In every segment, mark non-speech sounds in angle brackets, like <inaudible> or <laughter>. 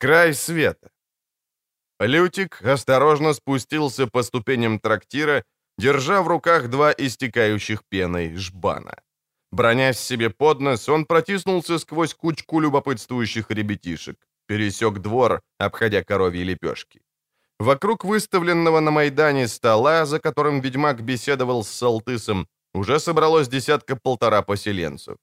Край света. Лютик осторожно спустился по ступеням трактира, держа в руках два истекающих пеной жбана. Бронясь себе под нос, он протиснулся сквозь кучку любопытствующих ребятишек, пересек двор, обходя коровьи лепешки. Вокруг выставленного на Майдане стола, за которым ведьмак беседовал с Салтысом, уже собралось десятка-полтора поселенцев.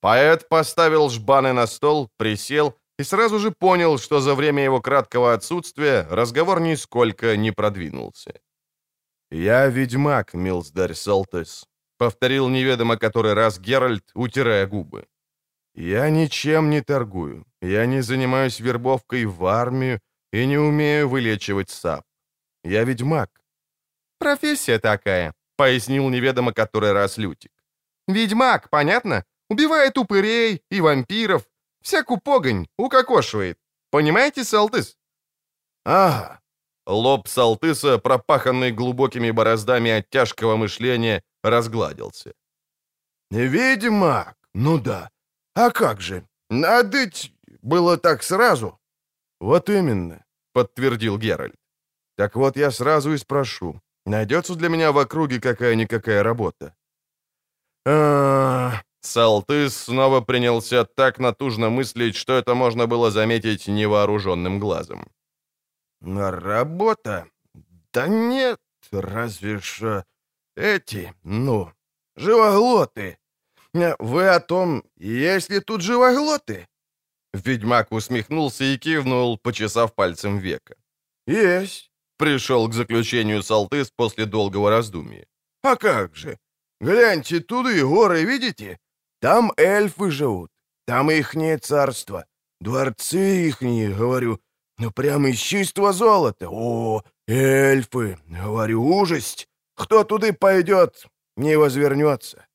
Поэт поставил жбаны на стол, присел и сразу же понял, что за время его краткого отсутствия разговор нисколько не продвинулся. «Я ведьмак, милздарь Салтыс», — повторил неведомо который раз Геральт, утирая губы. «Я ничем не торгую. Я не занимаюсь вербовкой в армию и не умею вылечивать сап. Я ведьмак». «Профессия такая», — пояснил неведомо который раз Лютик. «Ведьмак, понятно? Убивает упырей и вампиров, всякую погонь укокошивает. Понимаете, Салтыс?» «Ага». Лоб Салтыса, пропаханный глубокими бороздами от тяжкого мышления, разгладился. «Ведьмак? Ну да. А как же? Надыть было так сразу?» «Вот именно», — подтвердил Геральт. «Так вот я сразу и спрошу, найдется для меня в округе какая-никакая работа?» а Салтыс снова принялся так натужно мыслить, что это можно было заметить невооруженным глазом. «Работа? Да нет, разве что эти, ну, живоглоты. Вы о том, есть ли тут живоглоты?» Ведьмак усмехнулся и кивнул, почесав пальцем века. «Есть», — пришел к заключению Салтыс после долгого раздумья. «А как же? Гляньте, туды горы, видите? Там эльфы живут, там ихнее царство, дворцы ихние, говорю, ну прямо из чистого золота. О, эльфы, говорю, ужасть. Кто туды пойдет, не возвернется.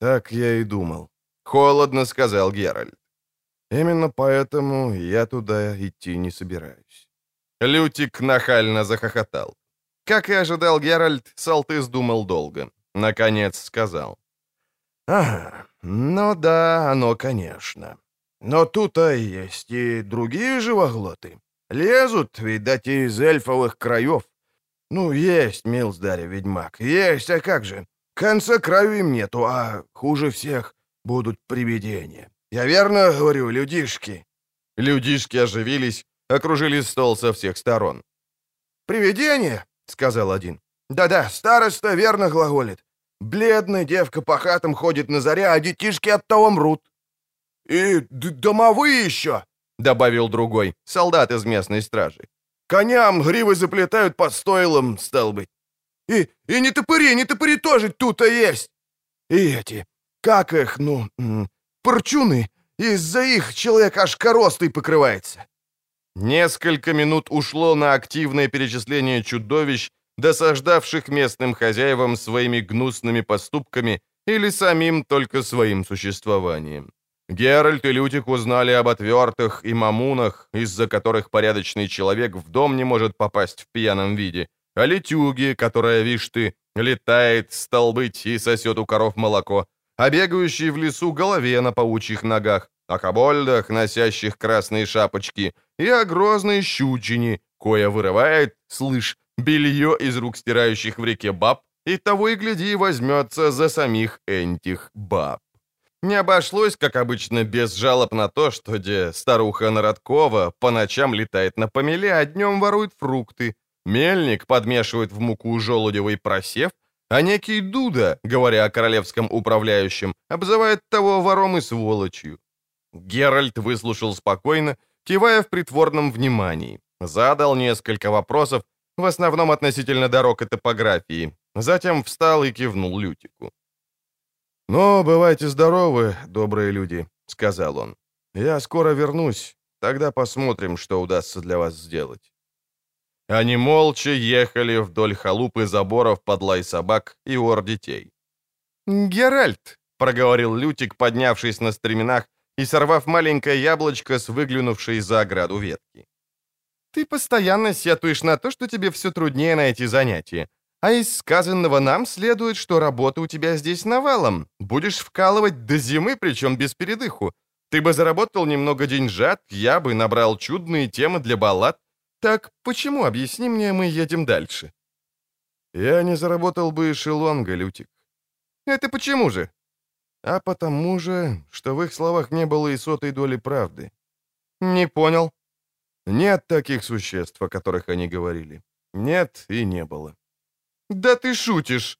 Так я и думал. Холодно сказал Геральт. Именно поэтому я туда идти не собираюсь. Лютик нахально захохотал. Как и ожидал Геральт, Салтыс думал долго. Наконец сказал. «Ага, ну да, оно, конечно. Но тут-то есть и другие живоглоты. Лезут, видать, из эльфовых краев. Ну, есть, милздарь ведьмак, есть, а как же? Конца краю им нету, а хуже всех будут привидения. Я верно говорю, людишки?» Людишки оживились, окружили стол со всех сторон. «Привидение?» — сказал один. «Да-да, староста верно глаголит. Бледная девка по хатам ходит на заре, а детишки от того мрут». «И домовые еще!» — добавил другой, солдат из местной стражи. «Коням гривы заплетают под стойлом, стал быть. И, и не топыри, не топыри тоже тут-то есть. И эти, как их, ну, порчуны, из-за их человек аж коростой покрывается». Несколько минут ушло на активное перечисление чудовищ, досаждавших местным хозяевам своими гнусными поступками или самим только своим существованием. Геральт и Лютик узнали об отвертых и мамунах, из-за которых порядочный человек в дом не может попасть в пьяном виде, о летюге, которая, вишь ты, летает, стал быть, и сосет у коров молоко, о бегающей в лесу голове на паучьих ногах, о кобольдах, носящих красные шапочки, и о грозной щучине, кое вырывает, слышь, белье из рук стирающих в реке баб, и того и гляди возьмется за самих этих баб. Не обошлось, как обычно, без жалоб на то, что где старуха Народкова по ночам летает на помеле, а днем ворует фрукты. Мельник подмешивает в муку желудевый просев, а некий Дуда, говоря о королевском управляющем, обзывает того вором и сволочью. Геральт выслушал спокойно, кивая в притворном внимании. Задал несколько вопросов, в основном относительно дорог и топографии. Затем встал и кивнул Лютику. «Ну, бывайте здоровы, добрые люди», — сказал он. «Я скоро вернусь, тогда посмотрим, что удастся для вас сделать». Они молча ехали вдоль халупы заборов под лай собак и ор детей. «Геральт», — проговорил Лютик, поднявшись на стременах и сорвав маленькое яблочко с выглянувшей за ограду ветки. «Ты постоянно сетуешь на то, что тебе все труднее найти занятия. А из сказанного нам следует, что работа у тебя здесь навалом. Будешь вкалывать до зимы, причем без передыху. Ты бы заработал немного деньжат, я бы набрал чудные темы для баллад. Так почему, объясни мне, мы едем дальше?» «Я не заработал бы эшелон, Галютик». «Это почему же?» «А потому же, что в их словах не было и сотой доли правды». «Не понял». «Нет таких существ, о которых они говорили. Нет и не было». «Да ты шутишь!»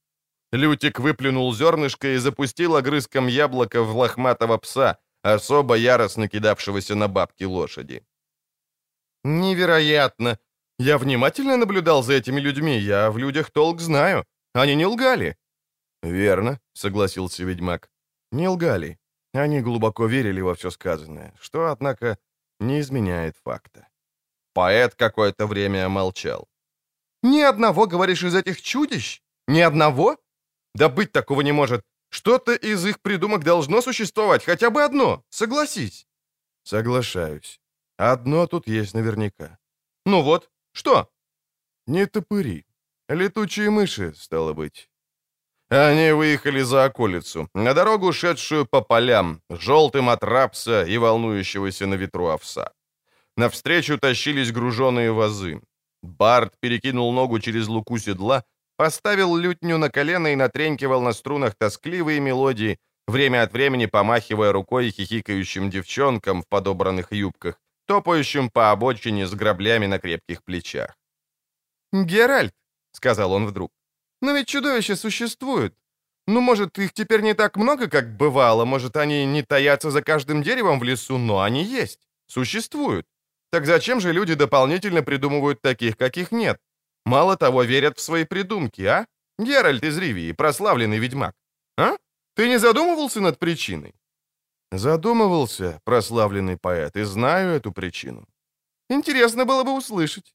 Лютик выплюнул зернышко и запустил огрызком яблока в лохматого пса, особо яростно кидавшегося на бабки лошади. «Невероятно! Я внимательно наблюдал за этими людьми, я в людях толк знаю. Они не лгали». «Верно», — согласился ведьмак. «Не лгали. Они глубоко верили во все сказанное, что, однако, не изменяет факта». Поэт какое-то время молчал. «Ни одного, говоришь, из этих чудищ? Ни одного? Да быть такого не может. Что-то из их придумок должно существовать, хотя бы одно, согласись». «Соглашаюсь. Одно тут есть наверняка». «Ну вот, что?» «Не топыри. Летучие мыши, стало быть». Они выехали за околицу, на дорогу, шедшую по полям, желтым от рапса и волнующегося на ветру овса. Навстречу тащились груженые вазы. Барт перекинул ногу через луку седла Поставил лютню на колено и натренькивал на струнах тоскливые мелодии, время от времени помахивая рукой хихикающим девчонкам в подобранных юбках, топающим по обочине с граблями на крепких плечах. «Геральт», — сказал он вдруг, — «но ведь чудовища существуют. Ну, может, их теперь не так много, как бывало, может, они не таятся за каждым деревом в лесу, но они есть, существуют. Так зачем же люди дополнительно придумывают таких, каких нет? Мало того, верят в свои придумки, а? Геральт из Ривии, прославленный ведьмак. А? Ты не задумывался над причиной? Задумывался, прославленный поэт, и знаю эту причину. Интересно было бы услышать.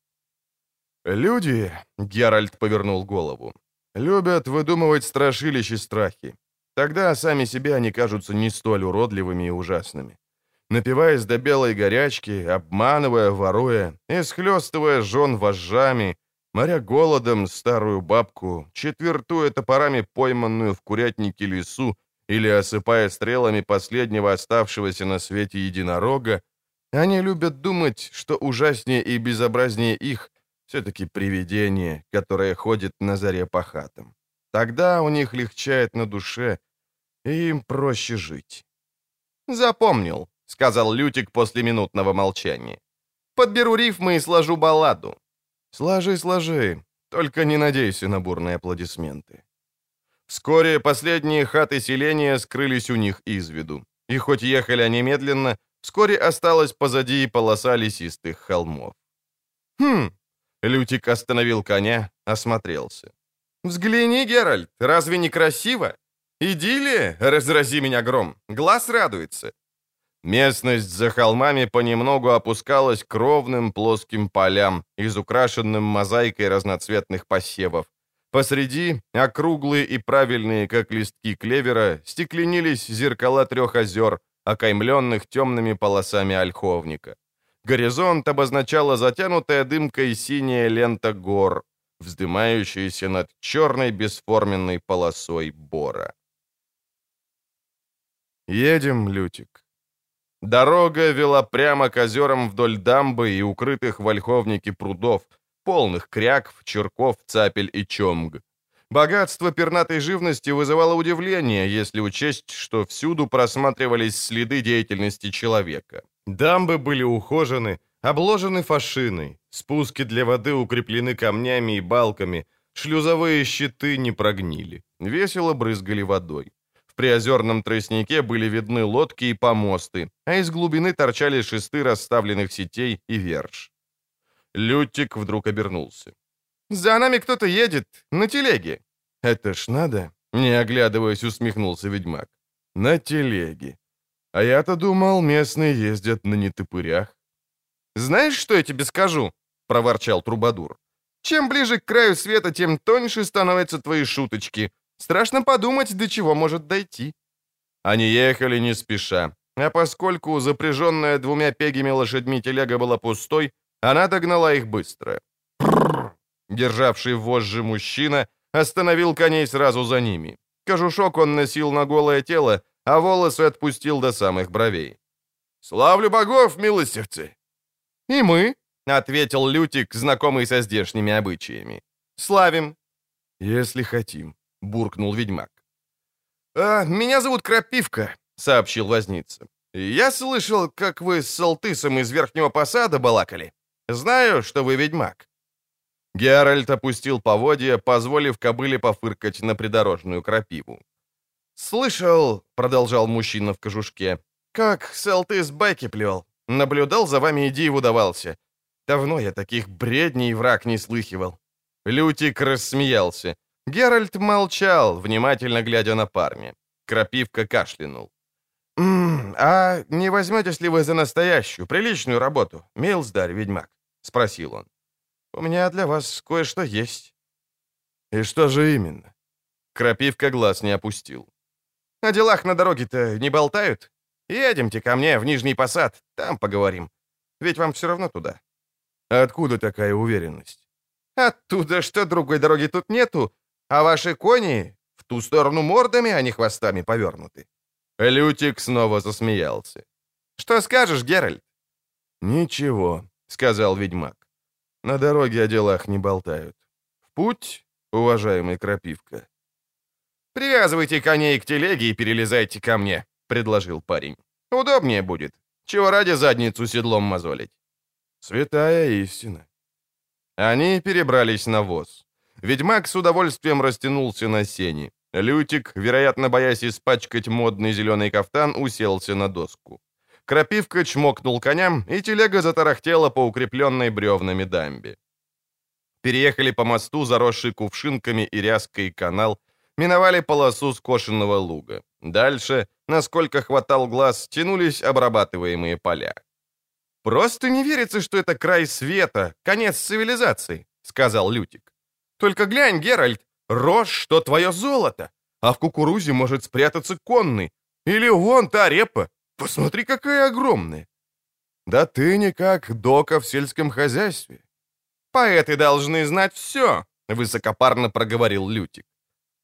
Люди, Геральт повернул голову, любят выдумывать страшилища страхи. Тогда сами себе они кажутся не столь уродливыми и ужасными. Напиваясь до белой горячки, обманывая, воруя, исхлестывая жен вожжами, моря голодом старую бабку, четвертуя топорами пойманную в курятнике лесу или осыпая стрелами последнего оставшегося на свете единорога, они любят думать, что ужаснее и безобразнее их все-таки привидение, которое ходит на заре по хатам. Тогда у них легчает на душе, и им проще жить. «Запомнил», — сказал Лютик после минутного молчания. «Подберу рифмы и сложу балладу. «Сложи, сложи. Только не надейся на бурные аплодисменты». Вскоре последние хаты селения скрылись у них из виду. И хоть ехали они медленно, вскоре осталась позади полоса лесистых холмов. «Хм!» — Лютик остановил коня, осмотрелся. «Взгляни, Геральт, разве не красиво? Идиллия, разрази меня гром, глаз радуется. Местность за холмами понемногу опускалась к ровным плоским полям, изукрашенным мозаикой разноцветных посевов. Посреди, округлые и правильные, как листки клевера, стекленились зеркала трех озер, окаймленных темными полосами ольховника. Горизонт обозначала затянутая дымкой синяя лента гор, вздымающаяся над черной бесформенной полосой бора. «Едем, Лютик», Дорога вела прямо к озерам вдоль дамбы и укрытых в ольховнике прудов, полных крякв, черков, цапель и чомг. Богатство пернатой живности вызывало удивление, если учесть, что всюду просматривались следы деятельности человека. Дамбы были ухожены, обложены фашиной, спуски для воды укреплены камнями и балками, шлюзовые щиты не прогнили, весело брызгали водой. В приозерном тростнике были видны лодки и помосты, а из глубины торчали шесты расставленных сетей и верш. Лютик вдруг обернулся. «За нами кто-то едет, на телеге». «Это ж надо?» — не оглядываясь, усмехнулся ведьмак. «На телеге. А я-то думал, местные ездят на нетопырях». «Знаешь, что я тебе скажу?» — проворчал Трубадур. «Чем ближе к краю света, тем тоньше становятся твои шуточки. Страшно подумать, до чего может дойти. Они ехали не спеша, а поскольку запряженная двумя пегими лошадьми телега была пустой, она догнала их быстро. Державший вожжи мужчина остановил коней сразу за ними. Кожушок он носил на голое тело, а волосы отпустил до самых бровей. Славлю богов, милостивцы!» «И мы», — ответил Лютик, знакомый со здешними обычаями. «Славим». «Если хотим», — буркнул ведьмак. «А, «Меня зовут Крапивка», — сообщил возница. «Я слышал, как вы с Салтысом из Верхнего Посада балакали. Знаю, что вы ведьмак». Геральт опустил поводья, позволив кобыле пофыркать на придорожную крапиву. «Слышал», — продолжал мужчина в кожушке, — «как Салтыс байки плел. Наблюдал за вами и диву давался. Давно я таких бредней враг не слыхивал». Лютик рассмеялся. Геральт молчал, внимательно глядя на парня. Крапивка кашлянул. «М -м, «А не возьметесь ли вы за настоящую, приличную работу, милздарь, ведьмак?» — спросил он. «У меня для вас кое-что есть». «И что же именно?» Крапивка глаз не опустил. «О делах на дороге-то не болтают? Едемте ко мне в Нижний Посад, там поговорим. Ведь вам все равно туда». «Откуда такая уверенность?» «Оттуда, что другой дороги тут нету, а ваши кони в ту сторону мордами, а не хвостами повернуты». Лютик снова засмеялся. «Что скажешь, Геральт?» «Ничего», — сказал ведьмак. «На дороге о делах не болтают. В путь, уважаемый Крапивка». «Привязывайте коней к телеге и перелезайте ко мне», — предложил парень. «Удобнее будет. Чего ради задницу седлом мозолить?» «Святая истина». Они перебрались на воз. Ведьмак с удовольствием растянулся на сене. Лютик, вероятно, боясь испачкать модный зеленый кафтан, уселся на доску. Крапивка чмокнул коням, и телега затарахтела по укрепленной бревнами дамбе. Переехали по мосту, заросший кувшинками и ряской канал, миновали полосу скошенного луга. Дальше, насколько хватал глаз, тянулись обрабатываемые поля. «Просто не верится, что это край света, конец цивилизации», — сказал Лютик. «Только глянь, Геральт, рожь, что твое золото, а в кукурузе может спрятаться конный. Или вон та репа, посмотри, какая огромная». «Да ты никак дока в сельском хозяйстве». «Поэты должны знать все», — высокопарно проговорил Лютик.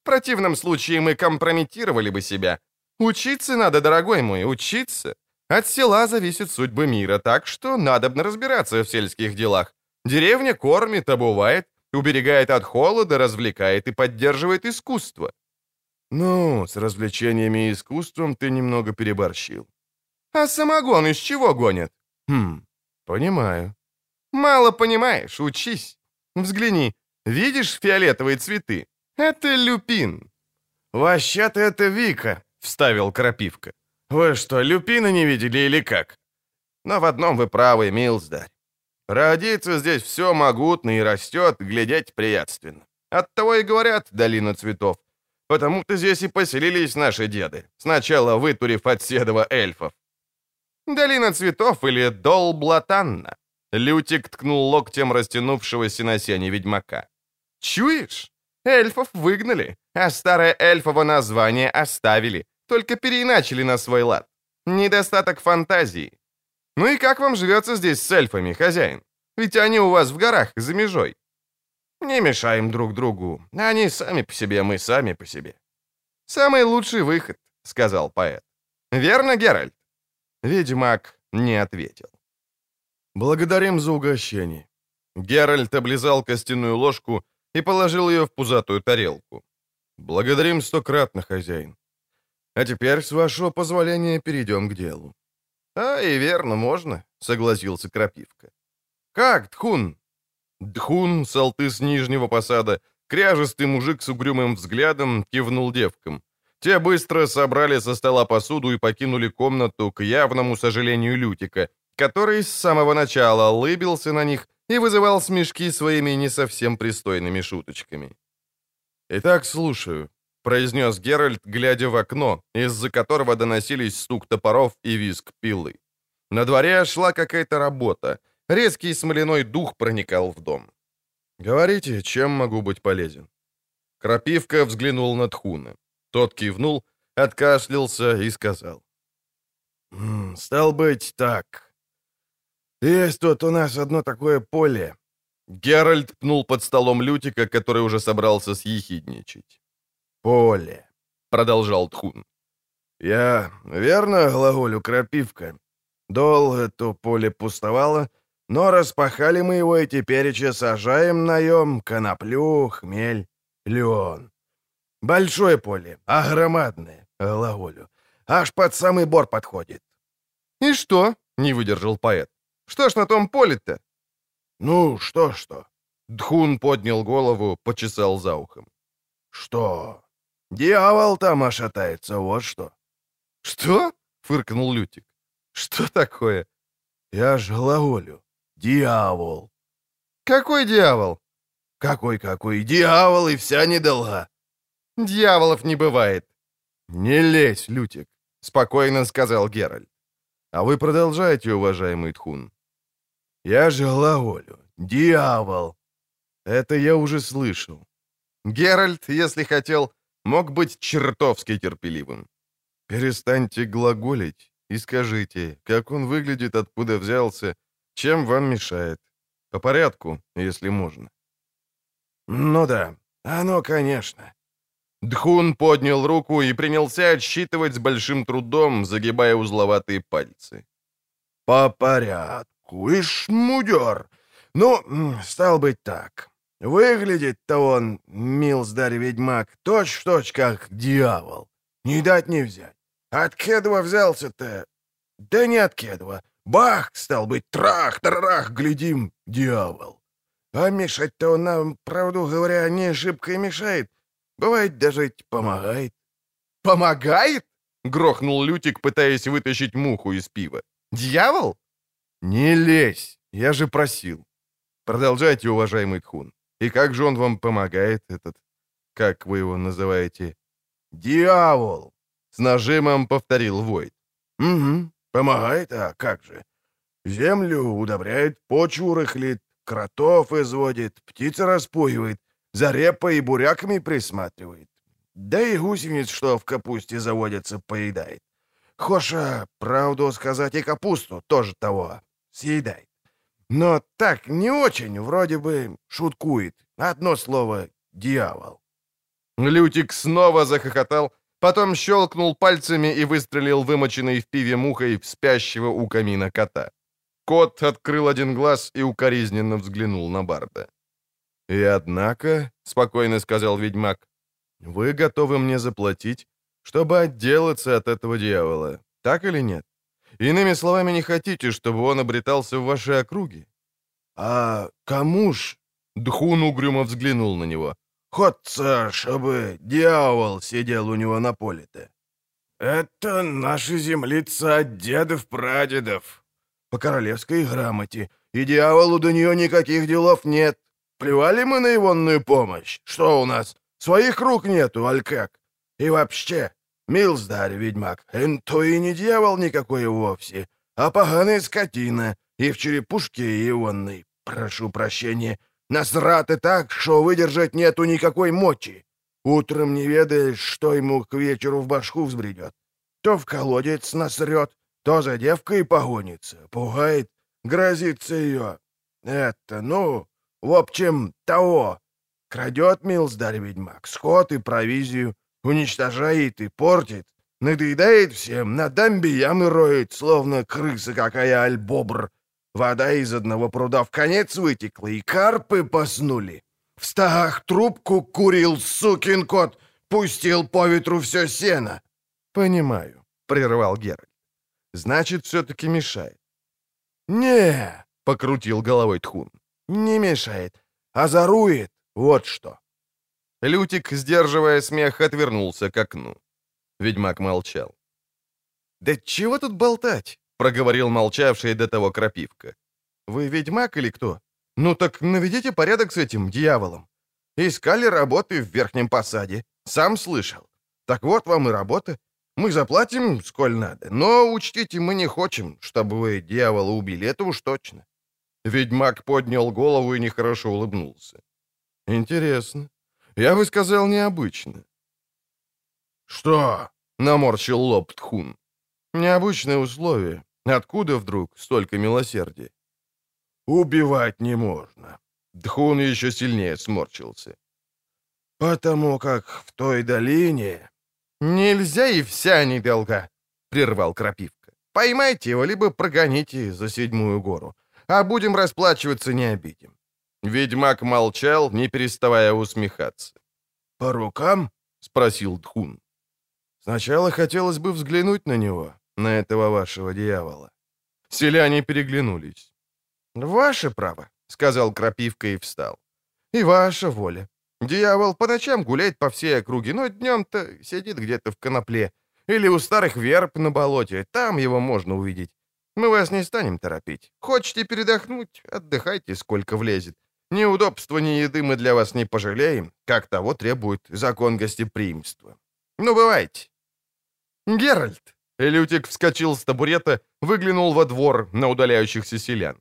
«В противном случае мы компрометировали бы себя. Учиться надо, дорогой мой, учиться. От села зависит судьба мира, так что надобно разбираться в сельских делах. Деревня кормит, обувает, уберегает от холода, развлекает и поддерживает искусство. Ну, с развлечениями и искусством ты немного переборщил. А самогон из чего гонят? Хм, понимаю. Мало понимаешь, учись. Взгляни, видишь фиолетовые цветы? Это люпин. Вообще-то это Вика, вставил Крапивка. Вы что, люпина не видели или как? Но в одном вы правы, Милздарь. Родиться здесь все могутно и растет, глядеть приятственно. Оттого и говорят «долина цветов». Потому-то здесь и поселились наши деды, сначала вытурив от седова эльфов. Долина цветов или Дол Блатанна. Лютик ткнул локтем растянувшегося на сене ведьмака. «Чуешь? Эльфов выгнали, а старое эльфово название оставили, только переиначили на свой лад. Недостаток фантазии. Ну и как вам живется здесь с эльфами, хозяин? Ведь они у вас в горах, за межой». «Не мешаем друг другу. Они сами по себе, мы сами по себе». «Самый лучший выход», — сказал поэт. «Верно, Геральт?» Ведьмак не ответил. «Благодарим за угощение». Геральт облизал костяную ложку и положил ее в пузатую тарелку. «Благодарим стократно, хозяин. А теперь, с вашего позволения, перейдем к делу». «А, и верно, можно», — согласился Крапивка. «Как, Тхун?» Дхун, салтыс нижнего посада, кряжестый мужик с угрюмым взглядом, кивнул девкам. Те быстро собрали со стола посуду и покинули комнату к явному сожалению Лютика, который с самого начала улыбился на них и вызывал смешки своими не совсем пристойными шуточками. «Итак, слушаю», — произнес Геральт, глядя в окно, из-за которого доносились стук топоров и визг пилы. На дворе шла какая-то работа. Резкий смоляной дух проникал в дом. «Говорите, чем могу быть полезен?» Крапивка взглянул на Тхуна. Тот кивнул, откашлялся и сказал. «Стал быть, так. Есть тут у нас одно такое поле». Геральт пнул под столом Лютика, который уже собрался съехидничать. «Поле», — продолжал Тхун. «Я верно глаголю крапивка?» Долго то поле пустовало, но распахали мы его и теперь сажаем наем коноплю, хмель, лен. Большое поле, а громадное, глаголю. Аж под самый бор подходит. «И что?» — не выдержал поэт. «Что ж на том поле-то?» «Ну, что-что?» Дхун поднял голову, почесал за ухом. «Что? Дьявол там ошатается, вот что». «Что?» — фыркнул Лютик. «Что такое?» «Я ж глаголю. Дьявол». «Какой дьявол?» «Какой-какой? Дьявол и вся недолга». «Дьяволов не бывает». «Не лезь, Лютик», — спокойно сказал Геральт. «А вы продолжайте, уважаемый Тхун». «Я же глаголю. Дьявол». Это я уже слышал. Геральт, если хотел, мог быть чертовски терпеливым. Перестаньте глаголить и скажите, как он выглядит, откуда взялся, чем вам мешает. По порядку, если можно. Ну да, оно, конечно. Дхун поднял руку и принялся отсчитывать с большим трудом, загибая узловатые пальцы. «По порядку, ишь, мудер! Ну, стал быть так. Выглядит-то он, милздарь-ведьмак, точь-в-точь, как дьявол. Не дать не взять. От Кедва взялся-то? Да не от Кедва. Бах, стал быть, трах, тарарах, глядим, дьявол. А мешать-то он нам, правду говоря, не шибко и мешает. Бывает, даже помогает. «Помогает?» — грохнул Лютик, пытаясь вытащить муху из пива. «Дьявол?» «Не лезь, я же просил. Продолжайте, уважаемый Тхун. И как же он вам помогает, этот, как вы его называете, дьявол?» С нажимом повторил Войд. «Угу, помогает, а как же? Землю удобряет, почву рыхлит, кротов изводит, птицы распугивает, за репой и буряками присматривает. Да и гусениц, что в капусте заводятся, поедает. Хоша, правду сказать, и капусту тоже того съедает. Но так не очень, вроде бы шуткует. Одно слово — дьявол. Лютик снова захохотал, потом щелкнул пальцами и выстрелил вымоченной в пиве мухой в спящего у камина кота. Кот открыл один глаз и укоризненно взглянул на Барда. «И однако», — спокойно сказал ведьмак, — «вы готовы мне заплатить, чтобы отделаться от этого дьявола, так или нет?» Иными словами, не хотите, чтобы он обретался в вашей округе?» «А кому ж?» Дхун угрюмо взглянул на него. «Ходца, чтобы дьявол сидел у него на поле-то». «Это наши землица от дедов-прадедов. По королевской грамоте. И дьяволу до нее никаких делов нет. Плевали мы на егонную помощь? Что у нас? Своих рук нету, аль как? И вообще, Милздарь, ведьмак, то и не дьявол никакой вовсе, а поганая скотина, и в черепушке ионной, прошу прощения, насраты так, что выдержать нету никакой мочи. Утром не ведаешь, что ему к вечеру в башку взбредет. То в колодец насрет, то за девкой погонится, пугает, грозится ее. Это, ну, в общем, того. Крадет Милздарь-ведьмак скот и провизию, уничтожает и портит, надоедает всем, на дамбе ямы роет, словно крыса какая альбобр. Вода из одного пруда в конец вытекла, и карпы поснули. В стагах трубку курил сукин кот, пустил по ветру все сено. — Понимаю, — прервал Геральт. — Значит, все-таки мешает. — Не, — покрутил головой Тхун, — не мешает, а зарует, вот что. Лютик, сдерживая смех, отвернулся к окну. Ведьмак молчал. «Да чего тут болтать?» — проговорил молчавший до того крапивка. «Вы ведьмак или кто? Ну так наведите порядок с этим дьяволом. Искали работы в верхнем посаде. Сам слышал. Так вот вам и работа. Мы заплатим, сколь надо, но учтите, мы не хотим, чтобы вы дьявола убили, это уж точно». Ведьмак поднял голову и нехорошо улыбнулся. «Интересно. Я бы сказал, необычно. «Что?» — наморщил лоб Тхун. «Необычное условие. Откуда вдруг столько милосердия?» «Убивать не можно». Тхун еще сильнее сморщился. «Потому как в той долине...» «Нельзя и вся недолга», — прервал Крапивка. Поймайте его, либо прогоните за седьмую гору. А будем расплачиваться, не обидим». Ведьмак молчал, не переставая усмехаться. «По рукам?» — спросил Дхун. «Сначала хотелось бы взглянуть на него, на этого вашего дьявола». Селяне переглянулись. «Ваше право», — сказал Крапивка и встал. «И ваша воля. Дьявол по ночам гуляет по всей округе, но днем-то сидит где-то в конопле. Или у старых верб на болоте, там его можно увидеть. Мы вас не станем торопить. Хочете передохнуть, отдыхайте, сколько влезет. Неудобства ни еды мы для вас не пожалеем, как того требует закон гостеприимства. Ну, бывайте. Геральт! Лютик вскочил с табурета, выглянул во двор на удаляющихся селян.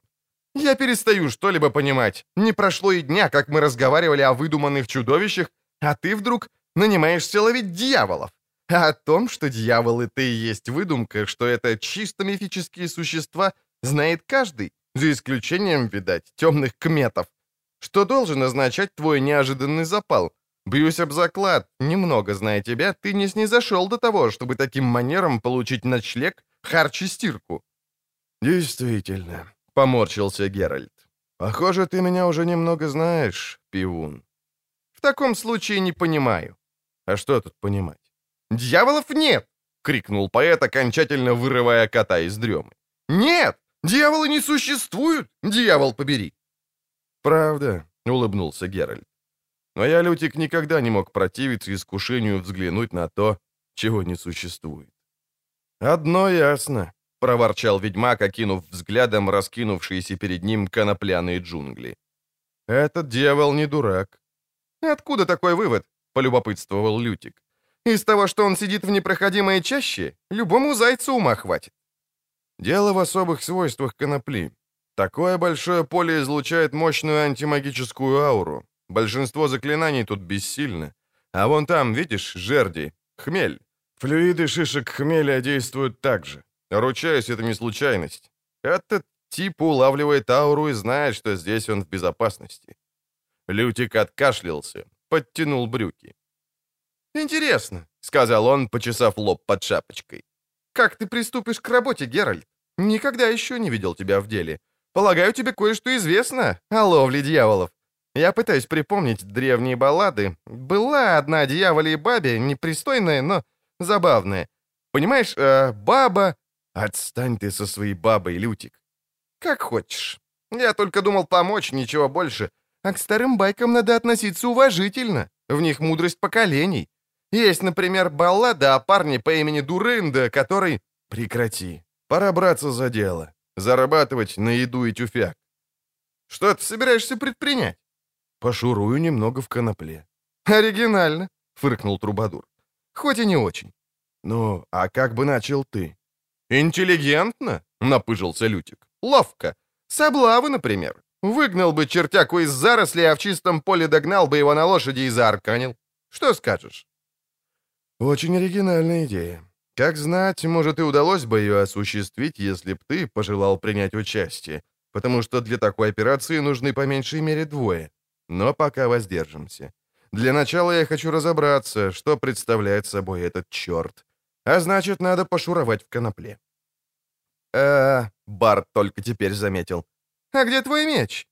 Я перестаю что-либо понимать. Не прошло и дня, как мы разговаривали о выдуманных чудовищах, а ты вдруг нанимаешься ловить дьяволов. А о том, что дьяволы ты и есть выдумка, что это чисто мифические существа, знает каждый, за исключением, видать, темных кметов. Что должен означать твой неожиданный запал? Бьюсь об заклад, немного зная тебя, ты не снизошел до того, чтобы таким манером получить ночлег, харч и стирку. Действительно, поморщился Геральт. Похоже, ты меня уже немного знаешь, пивун. В таком случае не понимаю. А что тут понимать? «Дьяволов нет!» — крикнул поэт, окончательно вырывая кота из дремы. «Нет! Дьяволы не существуют! Дьявол побери!» «Правда», — улыбнулся Геральт. «Но я, Лютик, никогда не мог противиться искушению взглянуть на то, чего не существует». «Одно ясно», — проворчал ведьмак, окинув взглядом раскинувшиеся перед ним конопляные джунгли. «Этот дьявол не дурак». «Откуда такой вывод?» — полюбопытствовал Лютик. Из того, что он сидит в непроходимой чаще, любому зайцу ума хватит. Дело в особых свойствах конопли. Такое большое поле излучает мощную антимагическую ауру. Большинство заклинаний тут бессильны. А вон там, видишь, жерди, хмель. Флюиды шишек хмеля действуют так же. Ручаюсь, это не случайность. Этот тип улавливает ауру и знает, что здесь он в безопасности. Лютик откашлялся, подтянул брюки. «Интересно», — сказал он, почесав лоб под шапочкой. «Как ты приступишь к работе, Геральт? Никогда еще не видел тебя в деле. Полагаю, тебе кое-что известно о ловле дьяволов. Я пытаюсь припомнить древние баллады. Была одна дьяволе бабе, непристойная, но забавная. Понимаешь, э, баба... Отстань ты со своей бабой, Лютик. Как хочешь. Я только думал помочь, ничего больше. А к старым байкам надо относиться уважительно. В них мудрость поколений. Есть, например, баллада о парне по имени Дурында, который... Прекрати. Пора браться за дело. Зарабатывать на еду и тюфяк. Что ты собираешься предпринять? Пошурую немного в конопле. Оригинально, фыркнул Трубадур. Хоть и не очень. Ну, а как бы начал ты? Интеллигентно, напыжился Лютик. Ловко. Соблавы, например. Выгнал бы чертяку из зарослей, а в чистом поле догнал бы его на лошади и заарканил. Что скажешь? Очень оригинальная идея. Как знать, может и удалось бы ее осуществить, если б ты пожелал принять участие, потому что для такой операции нужны по меньшей мере двое. Но пока воздержимся. Для начала я хочу разобраться, что представляет собой этот черт. А значит, надо пошуровать в конопле. э Барт только теперь заметил. «А где твой меч?»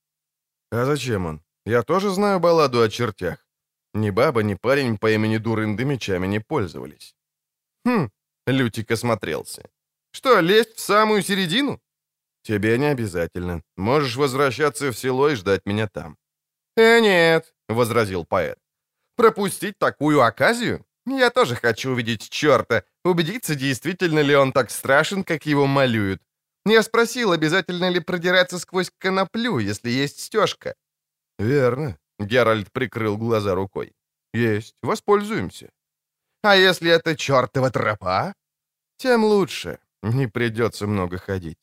«А зачем он? Я тоже знаю балладу о чертях. Ни баба, ни парень по имени Дурынды мечами не пользовались. Хм, Лютик осмотрелся. Что, лезть в самую середину? Тебе не обязательно. Можешь возвращаться в село и ждать меня там. Э, нет, возразил поэт. Пропустить такую оказию? Я тоже хочу увидеть черта, убедиться, действительно ли он так страшен, как его малюют. Я спросил, обязательно ли продираться сквозь коноплю, если есть стежка. Верно. Геральт прикрыл глаза рукой. «Есть, воспользуемся». «А если это чертова тропа?» «Тем лучше. Не придется много ходить».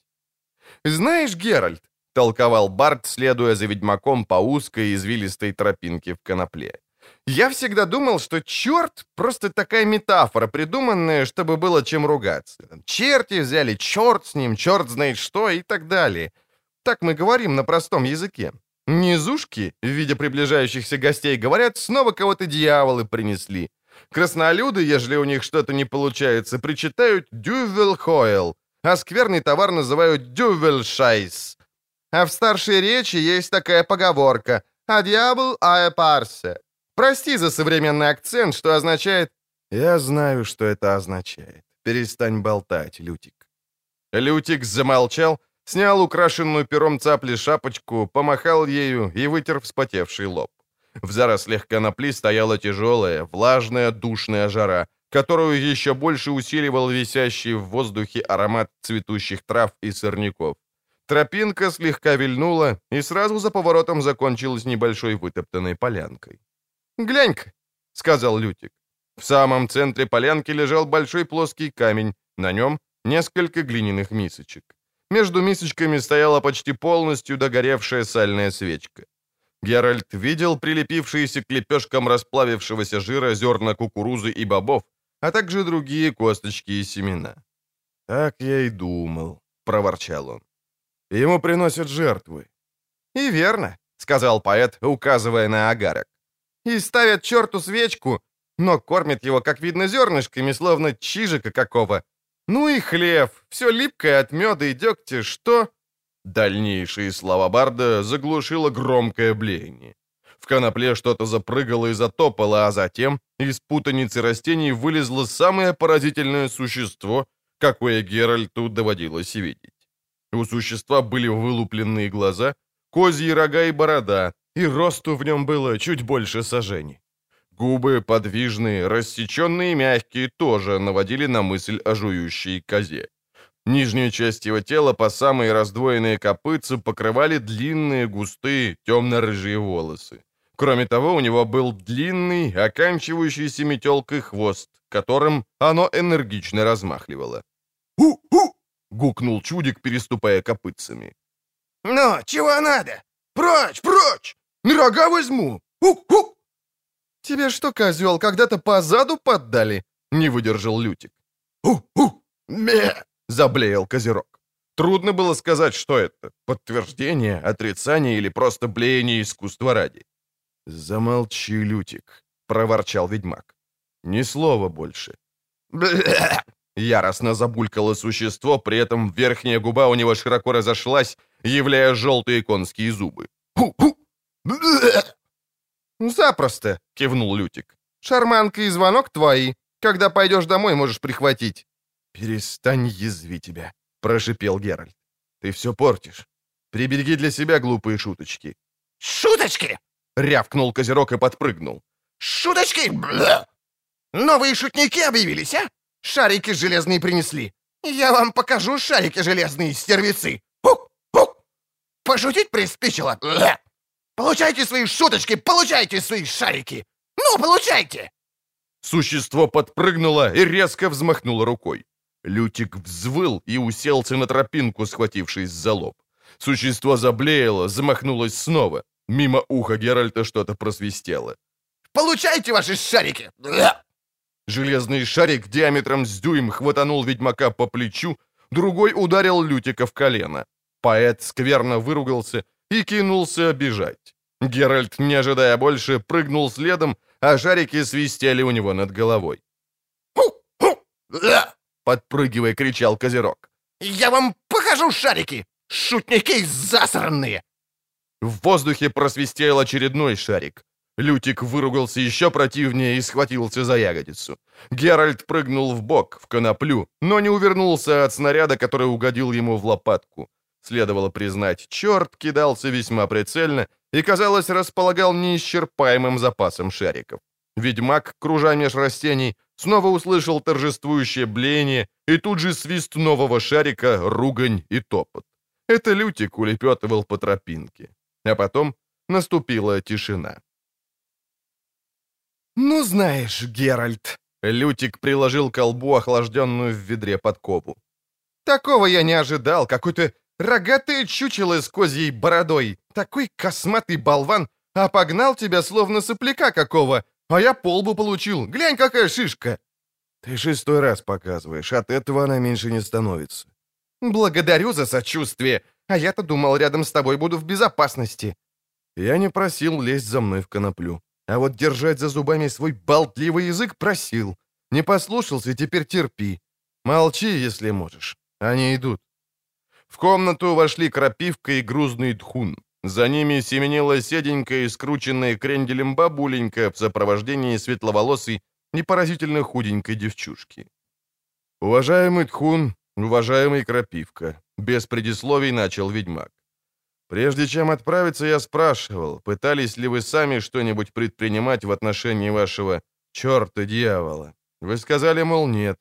«Знаешь, Геральт», — толковал Барт, следуя за ведьмаком по узкой извилистой тропинке в конопле, «я всегда думал, что черт — просто такая метафора, придуманная, чтобы было чем ругаться. Черти взяли, черт с ним, черт знает что и так далее. Так мы говорим на простом языке. Низушки, видя приближающихся гостей, говорят, снова кого-то дьяволы принесли. Краснолюды, ежели у них что-то не получается, причитают «дювел хойл». а скверный товар называют дювельшайс. А в старшей речи есть такая поговорка «А дьявол ае парсе». Прости за современный акцент, что означает «Я знаю, что это означает. Перестань болтать, Лютик». Лютик замолчал, снял украшенную пером цапли шапочку, помахал ею и вытер вспотевший лоб. В зарослях конопли стояла тяжелая, влажная, душная жара, которую еще больше усиливал висящий в воздухе аромат цветущих трав и сорняков. Тропинка слегка вильнула и сразу за поворотом закончилась небольшой вытоптанной полянкой. «Глянь-ка», — сказал Лютик. В самом центре полянки лежал большой плоский камень, на нем несколько глиняных мисочек. Между мисочками стояла почти полностью догоревшая сальная свечка. Геральт видел прилепившиеся к лепешкам расплавившегося жира зерна кукурузы и бобов, а также другие косточки и семена. «Так я и думал», — проворчал он. «Ему приносят жертвы». «И верно», — сказал поэт, указывая на агарок. «И ставят черту свечку, но кормят его, как видно, зернышками, словно чижика какого. Ну и хлеб, все липкое от меда и дегтя, что...» Дальнейшие слова Барда заглушило громкое блеяние. В конопле что-то запрыгало и затопало, а затем из путаницы растений вылезло самое поразительное существо, какое Геральту доводилось видеть. У существа были вылупленные глаза, козьи рога и борода, и росту в нем было чуть больше сажений. Губы подвижные, рассеченные и мягкие тоже наводили на мысль о жующей козе. Нижнюю часть его тела по самые раздвоенные копытцы покрывали длинные, густые, темно-рыжие волосы. Кроме того, у него был длинный, оканчивающийся метелкой хвост, которым оно энергично размахливало. «Ху-ху!» — гукнул чудик, переступая копытцами. «Ну, чего надо? Прочь, прочь! На рога возьму! Ху-ху!» «Тебе что, козел, когда-то по заду поддали?» — не выдержал Лютик. «Ху-ху! Ме!» — заблеял Козерог. Трудно было сказать, что это — подтверждение, отрицание или просто блеяние искусства ради. «Замолчи, Лютик», — проворчал ведьмак. «Ни слова больше». <coughs> Яростно забулькало существо, при этом верхняя губа у него широко разошлась, являя желтые конские зубы. <coughs> «Запросто!» — кивнул Лютик. «Шарманка и звонок твои. Когда пойдешь домой, можешь прихватить». «Перестань язви тебя», — прошипел Геральт. «Ты все портишь. Прибереги для себя глупые шуточки». «Шуточки!» — рявкнул Козерог и подпрыгнул. «Шуточки! Бля! Новые шутники объявились, а? Шарики железные принесли. Я вам покажу шарики железные, стервицы. Хук-хук! Пошутить приспичило? Бля! Получайте свои шуточки, получайте свои шарики! Ну, получайте!» Существо подпрыгнуло и резко взмахнуло рукой. Лютик взвыл и уселся на тропинку, схватившись за лоб. Существо заблеяло, замахнулось снова. Мимо уха Геральта что-то просвистело. «Получайте ваши шарики!» Железный шарик диаметром с дюйм хватанул ведьмака по плечу, другой ударил Лютика в колено. Поэт скверно выругался и кинулся бежать. Геральт, не ожидая больше, прыгнул следом, а шарики свистели у него над головой. «Ху-ху! Подпрыгивая, кричал Козерог. «Я вам покажу шарики! Шутники засранные!» В воздухе просвистел очередной шарик. Лютик выругался еще противнее и схватился за ягодицу. Геральт прыгнул в бок, в коноплю, но не увернулся от снаряда, который угодил ему в лопатку. Следовало признать, черт кидался весьма прицельно и, казалось, располагал неисчерпаемым запасом шариков. Ведьмак, кружа меж растений, снова услышал торжествующее блеяние и тут же свист нового шарика, ругань и топот. Это Лютик улепетывал по тропинке. А потом наступила тишина. «Ну, знаешь, Геральт...» Лютик приложил колбу охлажденную в ведре подкову. «Такого я не ожидал. Какой-то рогатое чучело с козьей бородой. Такой косматый болван. А погнал тебя, словно сопляка какого. А я полбу получил. Глянь, какая шишка!» «Ты шестой раз показываешь. От этого она меньше не становится». «Благодарю за сочувствие. А я-то думал, рядом с тобой буду в безопасности». Я не просил лезть за мной в коноплю. А вот держать за зубами свой болтливый язык просил. Не послушался, теперь терпи. Молчи, если можешь. Они идут. В комнату вошли крапивка и грузный тхун. За ними семенила седенькая и скрученная кренделем бабуленька в сопровождении светловолосой, непоразительно худенькой девчушки. «Уважаемый Тхун, уважаемый Крапивка», — без предисловий начал ведьмак. «Прежде чем отправиться, я спрашивал, пытались ли вы сами что-нибудь предпринимать в отношении вашего черта-дьявола? Вы сказали, мол, нет.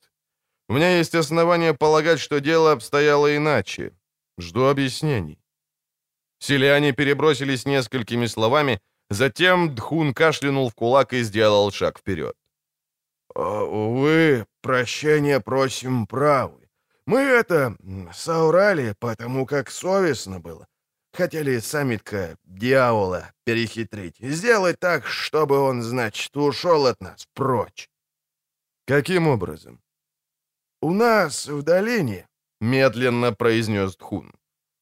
У меня есть основания полагать, что дело обстояло иначе. Жду объяснений». Селяне перебросились несколькими словами, затем Дхун кашлянул в кулак и сделал шаг вперед. «Увы, прощения просим правы. Мы это соврали, потому как совестно было. Хотели самитка дьявола перехитрить, сделать так, чтобы он, значит, ушел от нас прочь». «Каким образом?» «У нас в долине», — медленно произнес Тхун,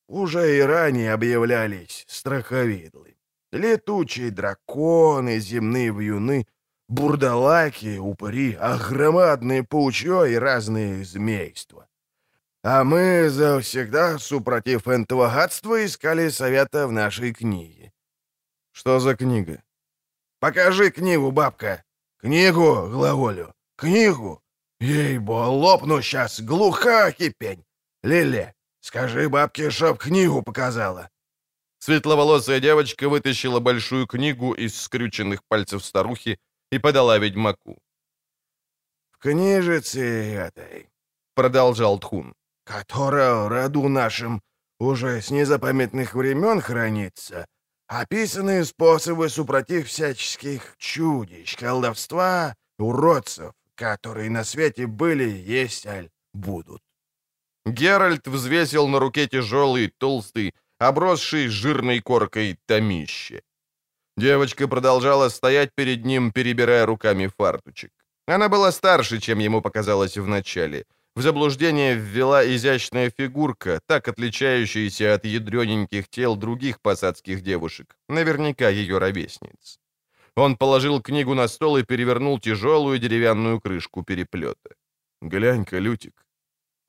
«уже и ранее объявлялись страховидлы. Летучие драконы, земные вьюны — бурдалаки, упыри, а громадные паучье и разные змейства. А мы завсегда, супротив этого гадства, искали совета в нашей книге. Что за книга? Покажи книгу, бабка. Книгу, глаголю. Книгу. Ей-бо, лопну сейчас, глуха кипень. Лиле, скажи бабке, чтоб книгу показала. Светловолосая девочка вытащила большую книгу из скрюченных пальцев старухи и подала ведьмаку. «В книжице этой», — продолжал Тхун, — «которая в роду нашим уже с незапамятных времен хранится, описаны способы супротив всяческих чудищ, колдовства, уродцев, которые на свете были, есть, аль будут». Геральт взвесил на руке тяжелый, толстый, обросший жирной коркой томище. Девочка продолжала стоять перед ним, перебирая руками фартучек. Она была старше, чем ему показалось вначале. В заблуждение ввела изящная фигурка, так отличающаяся от ядрененьких тел других посадских девушек, наверняка ее ровесниц. Он положил книгу на стол и перевернул тяжелую деревянную крышку переплета. «Глянь-ка, Лютик».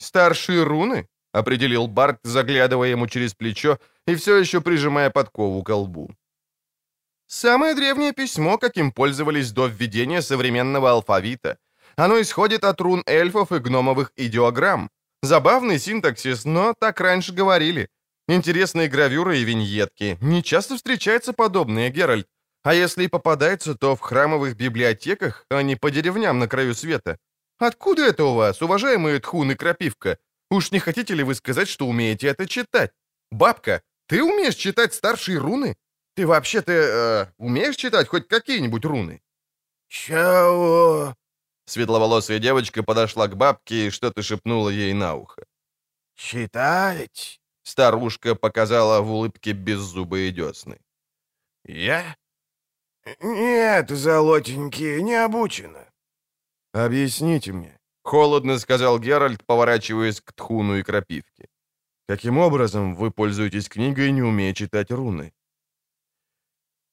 «Старшие руны?» — определил Барт, заглядывая ему через плечо и все еще прижимая подкову к лбу. Самое древнее письмо, каким пользовались до введения современного алфавита. Оно исходит от рун эльфов и гномовых идиограмм. Забавный синтаксис, но так раньше говорили. Интересные гравюры и виньетки. Не часто встречаются подобные, Геральт. А если и попадается, то в храмовых библиотеках, а не по деревням на краю света. Откуда это у вас, уважаемые Тхун и Крапивка? Уж не хотите ли вы сказать, что умеете это читать? Бабка, ты умеешь читать старшие руны? Ты вообще-то э, умеешь читать хоть какие-нибудь руны?» «Чего?» Светловолосая девочка подошла к бабке и что-то шепнула ей на ухо. «Читать?» Старушка показала в улыбке беззубые десны. «Я?» «Нет, золотенький, не обучена». «Объясните мне», — холодно сказал Геральт, поворачиваясь к Тхуну и Крапивке. «Каким образом вы пользуетесь книгой, не умея читать руны?»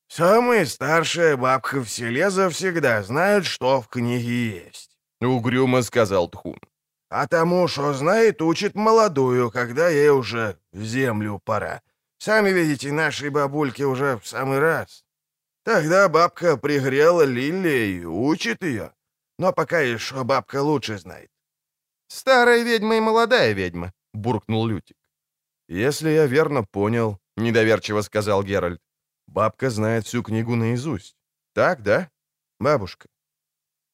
«Самая старшая бабка в селе завсегда знает, что в книге есть», — угрюмо сказал Тхун. «А тому, что знает, учит молодую, когда ей уже в землю пора. Сами видите, нашей бабульке уже в самый раз. Тогда бабка пригрела и учит ее. Но пока еще бабка лучше знает». «Старая ведьма и молодая ведьма», — буркнул Лютик. «Если я верно понял», — недоверчиво сказал Геральт, Бабка знает всю книгу наизусть. Так, да, бабушка?»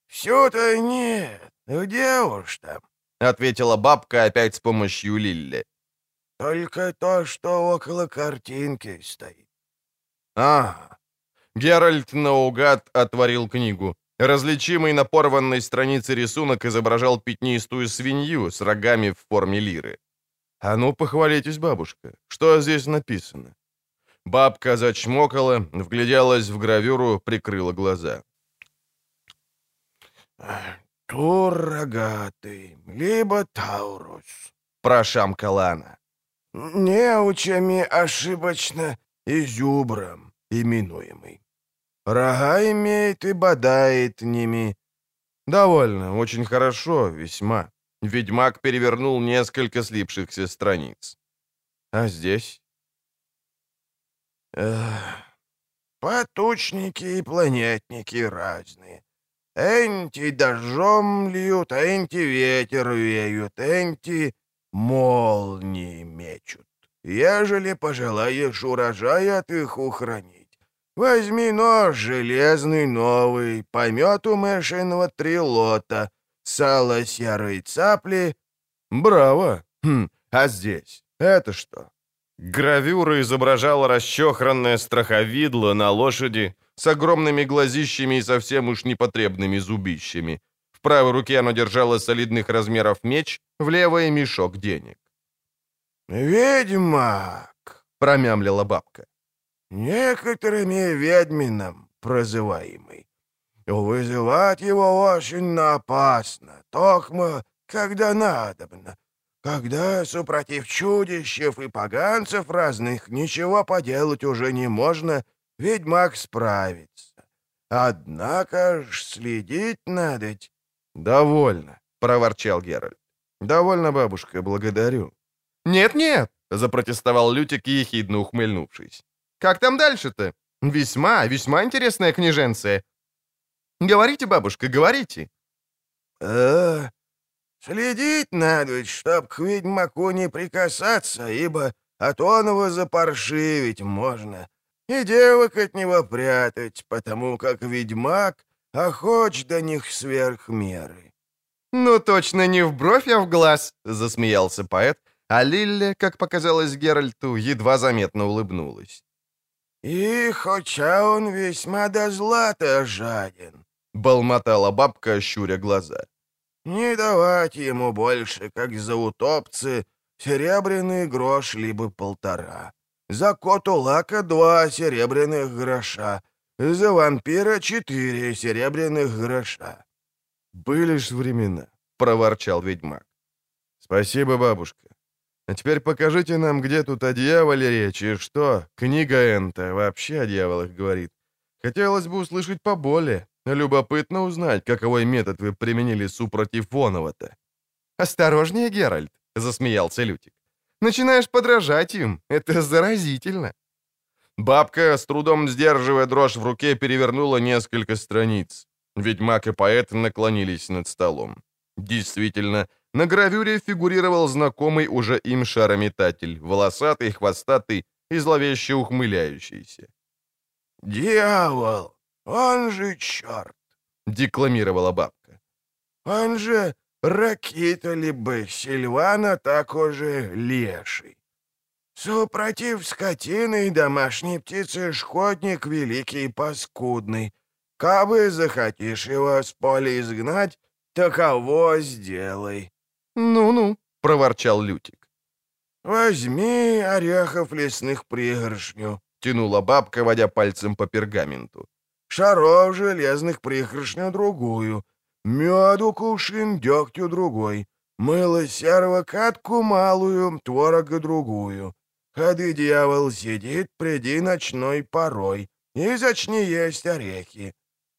«Всё-то нет. Где уж там?» — ответила бабка опять с помощью Лилли. «Только то, что около картинки стоит». «Ага». Геральт наугад отворил книгу. Различимый на порванной странице рисунок изображал пятнистую свинью с рогами в форме лиры. «А ну, похвалитесь, бабушка, что здесь написано?» Бабка зачмокала, вгляделась в гравюру, прикрыла глаза. «Тур рогатый, либо Таурус», — прошамкала она. «Неучами ошибочно изюбром именуемый. Рога имеет и бодает ними». «Довольно, очень хорошо, весьма. Ведьмак перевернул несколько слипшихся страниц. А здесь? Эх, потучники и планетники разные. Энти дождем льют, энти ветер веют, энти молнии мечут. Ежели пожелаешь урожай от их ухранить, возьми нож железный новый, помету мышиного трилота, сало серой цапли. Браво! Хм, а здесь? Это что? Гравюра изображала расчехранное страховидло на лошади с огромными глазищами и совсем уж непотребными зубищами. В правой руке оно держало солидных размеров меч, в левой — мешок денег. «Ведьмак!» — промямлила бабка. «Некоторыми ведьмином прозываемый. Вызывать его очень опасно, токмо, когда надобно. Когда, супротив чудищев и поганцев разных, ничего поделать уже не можно, ведьмак справится. Однако ж следить надо. «Довольно», — проворчал Геральт. «Довольно, бабушка, благодарю». «Нет-нет», — запротестовал Лютик, ехидно ухмыльнувшись. «Как там дальше-то? Весьма, весьма интересная княженция. Говорите, бабушка, говорите». «Э, следить надо, чтоб к ведьмаку не прикасаться, ибо от оного запаршивить можно, и девок от него прятать, потому как ведьмак охоч до них сверх меры». «Ну, точно не в бровь, а в глаз», — засмеялся поэт, а Лилля, как показалось Геральту, едва заметно улыбнулась. «И хотя он весьма до злата жаден», — болмотала бабка, щуря глаза. «Не давать ему больше, как за утопцы, серебряный грош либо полтора. За котулака два серебряных гроша, за вампира четыре серебряных гроша». «Были ж времена», — проворчал ведьмак. «Спасибо, бабушка. А теперь покажите нам, где тут о дьяволе речь, и что книга Энта вообще о дьяволах говорит. Хотелось бы услышать поболее. Любопытно узнать, каковой метод вы применили супротив Вонова-то. «Осторожнее, Геральт», — засмеялся Лютик. «Начинаешь подражать им. Это заразительно». Бабка, с трудом сдерживая дрожь в руке, перевернула несколько страниц. Ведьмак и поэт наклонились над столом. Действительно, на гравюре фигурировал знакомый уже им шарометатель, волосатый, хвостатый и зловеще ухмыляющийся. «Дьявол! Он же черт!» — декламировала бабка. «Он же Ракита либо Сильвана так уже леший. Супротив скотины и домашней птицы шкодник великий и паскудный. Кабы захотишь его с поля изгнать, таково сделай. «Ну-ну», — проворчал Лютик. «Возьми орехов лесных пригоршню», — тянула бабка, водя пальцем по пергаменту. «Шаров железных пригоршню другую, меду кувшин, дегтю другой, мыло серого катку малую, творога другую. Ходы дьявол сидит, приди ночной порой, и зачни есть орехи.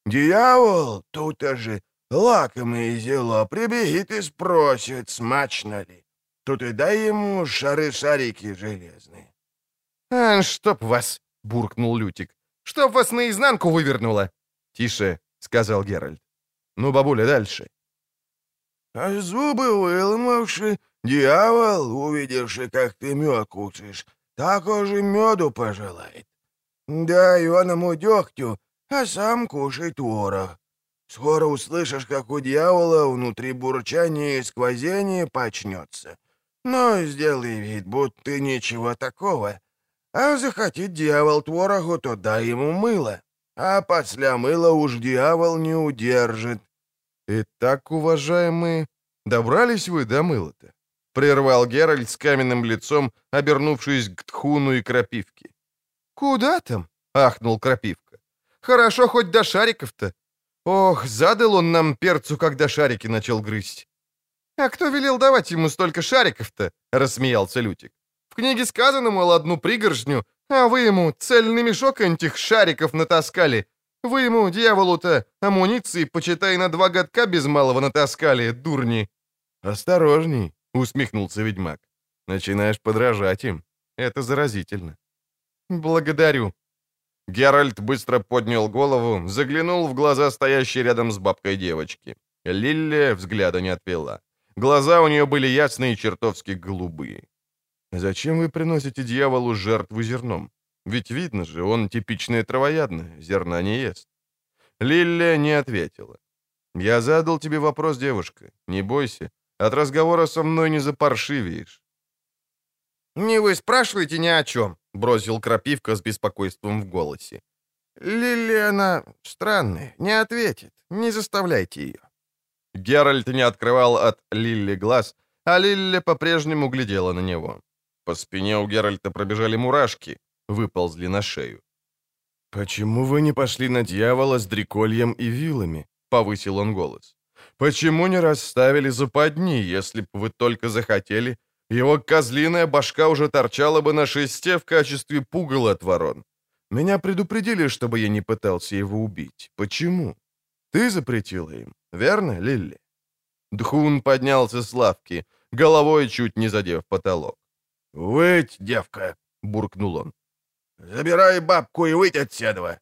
Дьявол тут же Лакомое зело прибегит и спросит, смачно ли. Тут и дай ему шары-шарики железные. — А, чтоб вас! — буркнул Лютик. — Чтоб вас наизнанку вывернуло! — Тише, — сказал Геральт. — Ну, бабуля, дальше. А зубы выломавши, дьявол, увидевши, как ты мед кушаешь, так уже меду пожелает. Дай он ему дегтю, а сам кушай творог. Скоро услышишь, как у дьявола внутри бурчание и сквозение почнется. Но сделай вид, будто ничего такого. А захотит дьявол творогу, то дай ему мыло. А после мыла уж дьявол не удержит. Итак, уважаемые, добрались вы до мыла-то? Прервал Геральт с каменным лицом, обернувшись к Тхуну и Крапивке. «Куда там?» — ахнул Крапивка. «Хорошо хоть до шариков-то. Ох, задал он нам перцу, когда шарики начал грызть. «А кто велел давать ему столько шариков-то?» — рассмеялся Лютик. «В книге сказано, мол, одну пригоршню, а вы ему цельный мешок этих шариков натаскали. Вы ему, дьяволу-то, амуниции, почитай, на два годка без малого натаскали, дурни». «Осторожней», — усмехнулся ведьмак. «Начинаешь подражать им. Это заразительно». «Благодарю». Геральт быстро поднял голову, заглянул в глаза стоящей рядом с бабкой девочки. Лилли взгляда не отвела. Глаза у нее были ясные и чертовски голубые. «Зачем вы приносите дьяволу жертву зерном? Ведь видно же, он типичное травоядное, зерна не ест». Лилля не ответила. «Я задал тебе вопрос, девушка. Не бойся. От разговора со мной не запаршивеешь». «Не вы спрашиваете ни о чем», — бросил Крапивка с беспокойством в голосе. «Лили, она странная, не ответит. Не заставляйте ее». Геральт не открывал от Лилли глаз, а Лилли по-прежнему глядела на него. По спине у Геральта пробежали мурашки, выползли на шею. «Почему вы не пошли на дьявола с дрекольем и вилами?» — повысил он голос. «Почему не расставили западни, если бы вы только захотели? Его козлиная башка уже торчала бы на шесте в качестве пугала от ворон. Меня предупредили, чтобы я не пытался его убить. Почему? Ты запретила им, верно, Лилли?» Дхун поднялся с лавки, головой чуть не задев потолок. «Выть, девка!» — буркнул он. «Забирай бабку и выйдь отседова!»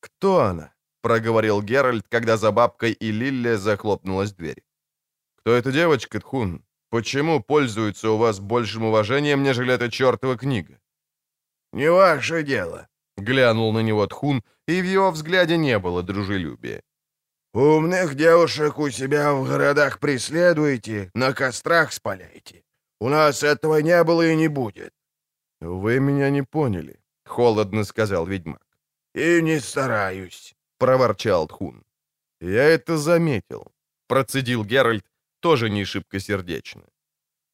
«Кто она?» — проговорил Геральт, когда за бабкой и Лилле захлопнулась дверь. «Кто эта девочка, Тхун? Почему пользуется у вас большим уважением, нежели эта чертова книга?» «Не ваше дело», — глянул на него Тхун, и в его взгляде не было дружелюбия. «Умных девушек у себя в городах преследуете, на кострах спаляйте. У нас этого не было и не будет». «Вы меня не поняли», — холодно сказал ведьмак. «И не стараюсь», — проворчал Тхун. «Я это заметил», — процедил Геральт, тоже не шибко сердечно.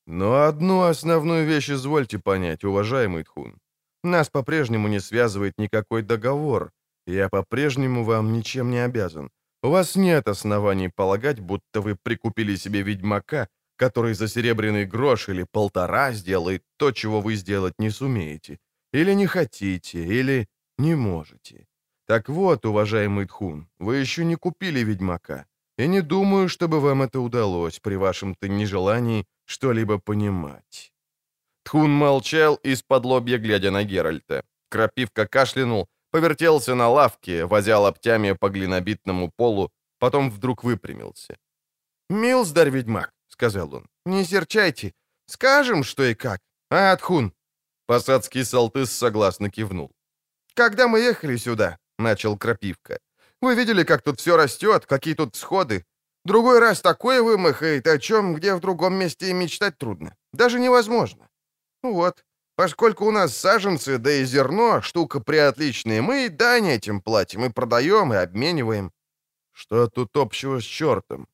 «Но одну основную вещь извольте понять, уважаемый Тхун. Нас по-прежнему не связывает никакой договор, я по-прежнему вам ничем не обязан. У вас нет оснований полагать, будто вы прикупили себе ведьмака, который за серебряный грош или полтора сделает то, чего вы сделать не сумеете, или не хотите, или не можете. Так вот, уважаемый Тхун, вы еще не купили ведьмака, и не думаю, чтобы вам это удалось при вашем-то нежелании что-либо понимать». Тхун молчал, из-под лобья глядя на Геральта. Крапивка кашлянул, повертелся на лавке, возя лоптями по глинобитному полу, потом вдруг выпрямился. «Милздарь, ведьмак, сказал он. «Не серчайте. Скажем, что и как. А, Тхун?» Посадский салтыс согласно кивнул. «Когда мы ехали сюда», — начал Крапивка, «вы видели, как тут все растет, какие тут всходы. Другой раз такое вымахает, о чем где в другом месте и мечтать трудно. Даже невозможно. Ну вот, поскольку у нас саженцы, да и зерно, штука приотличная, мы и дань этим платим, и продаем, и обмениваем». «Что тут общего с чертом?»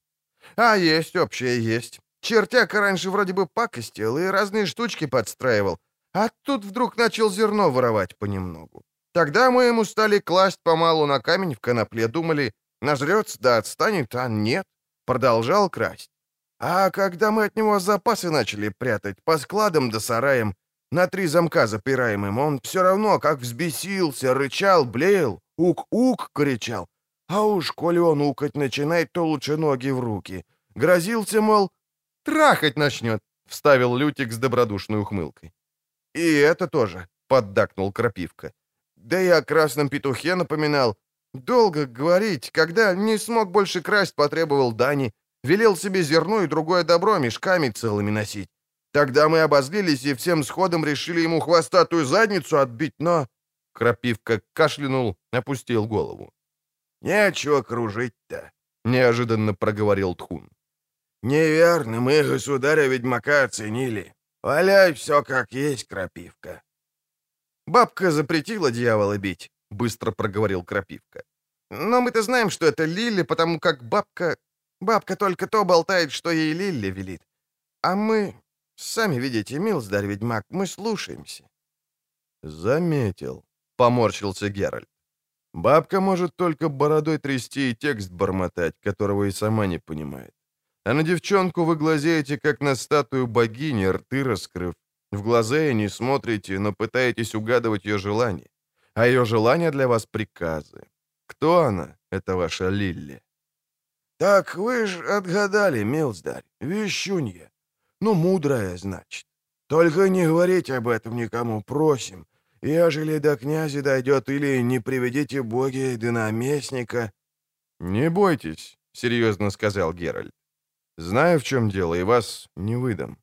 А, есть общее, есть. Чертяка раньше вроде бы пакостил и разные штучки подстраивал, а тут вдруг начал зерно воровать понемногу. Тогда мы ему стали класть помалу на камень в конопле, думали, нажрется да отстанет, а нет, продолжал красть. А когда мы от него запасы начали прятать по складам да сараям, на три замка запираемым, он все равно как взбесился, рычал, блеял, ук-ук кричал, а уж, коли он укать начинает, то лучше ноги в руки. Грозился, мол, трахать начнет, — вставил Лютик с добродушной ухмылкой. И это тоже, — поддакнул Крапивка. Да и о красном петухе напоминал. Долго говорить, когда не смог больше красть, потребовал Дани, велел себе зерно и другое добро мешками целыми носить. Тогда мы обозлились и всем сходом решили ему хвостатую задницу отбить, но...» Крапивка кашлянул, опустил голову. «Нечего кружить-то», — неожиданно проговорил Тхун. «Неверно, мы государя-ведьмака оценили. Валяй все как есть, крапивка». «Бабка запретила дьявола бить», — быстро проговорил Крапивка. «Но мы-то знаем, что это Лили, потому как бабка... Бабка только то болтает, что ей Лили велит. А мы... Сами видите, милздарь-ведьмак, мы слушаемся». «Заметил», — поморщился Геральт. Бабка может только бородой трясти и текст бормотать, которого и сама не понимает. А на девчонку вы глазеете, как на статую богини, рты раскрыв. В глаза ей не смотрите, но пытаетесь угадывать ее желания. А ее желания для вас приказы. Кто она, Это ваша Лилли? Так вы ж отгадали, милздарь, вещунья. Ну, мудрая, значит. Только не говорите об этом никому, просим. Ежели до князя дойдет или не приведите боги до наместника...» «Не бойтесь», — серьезно сказал Геральт. «Знаю, в чем дело, и вас не выдам».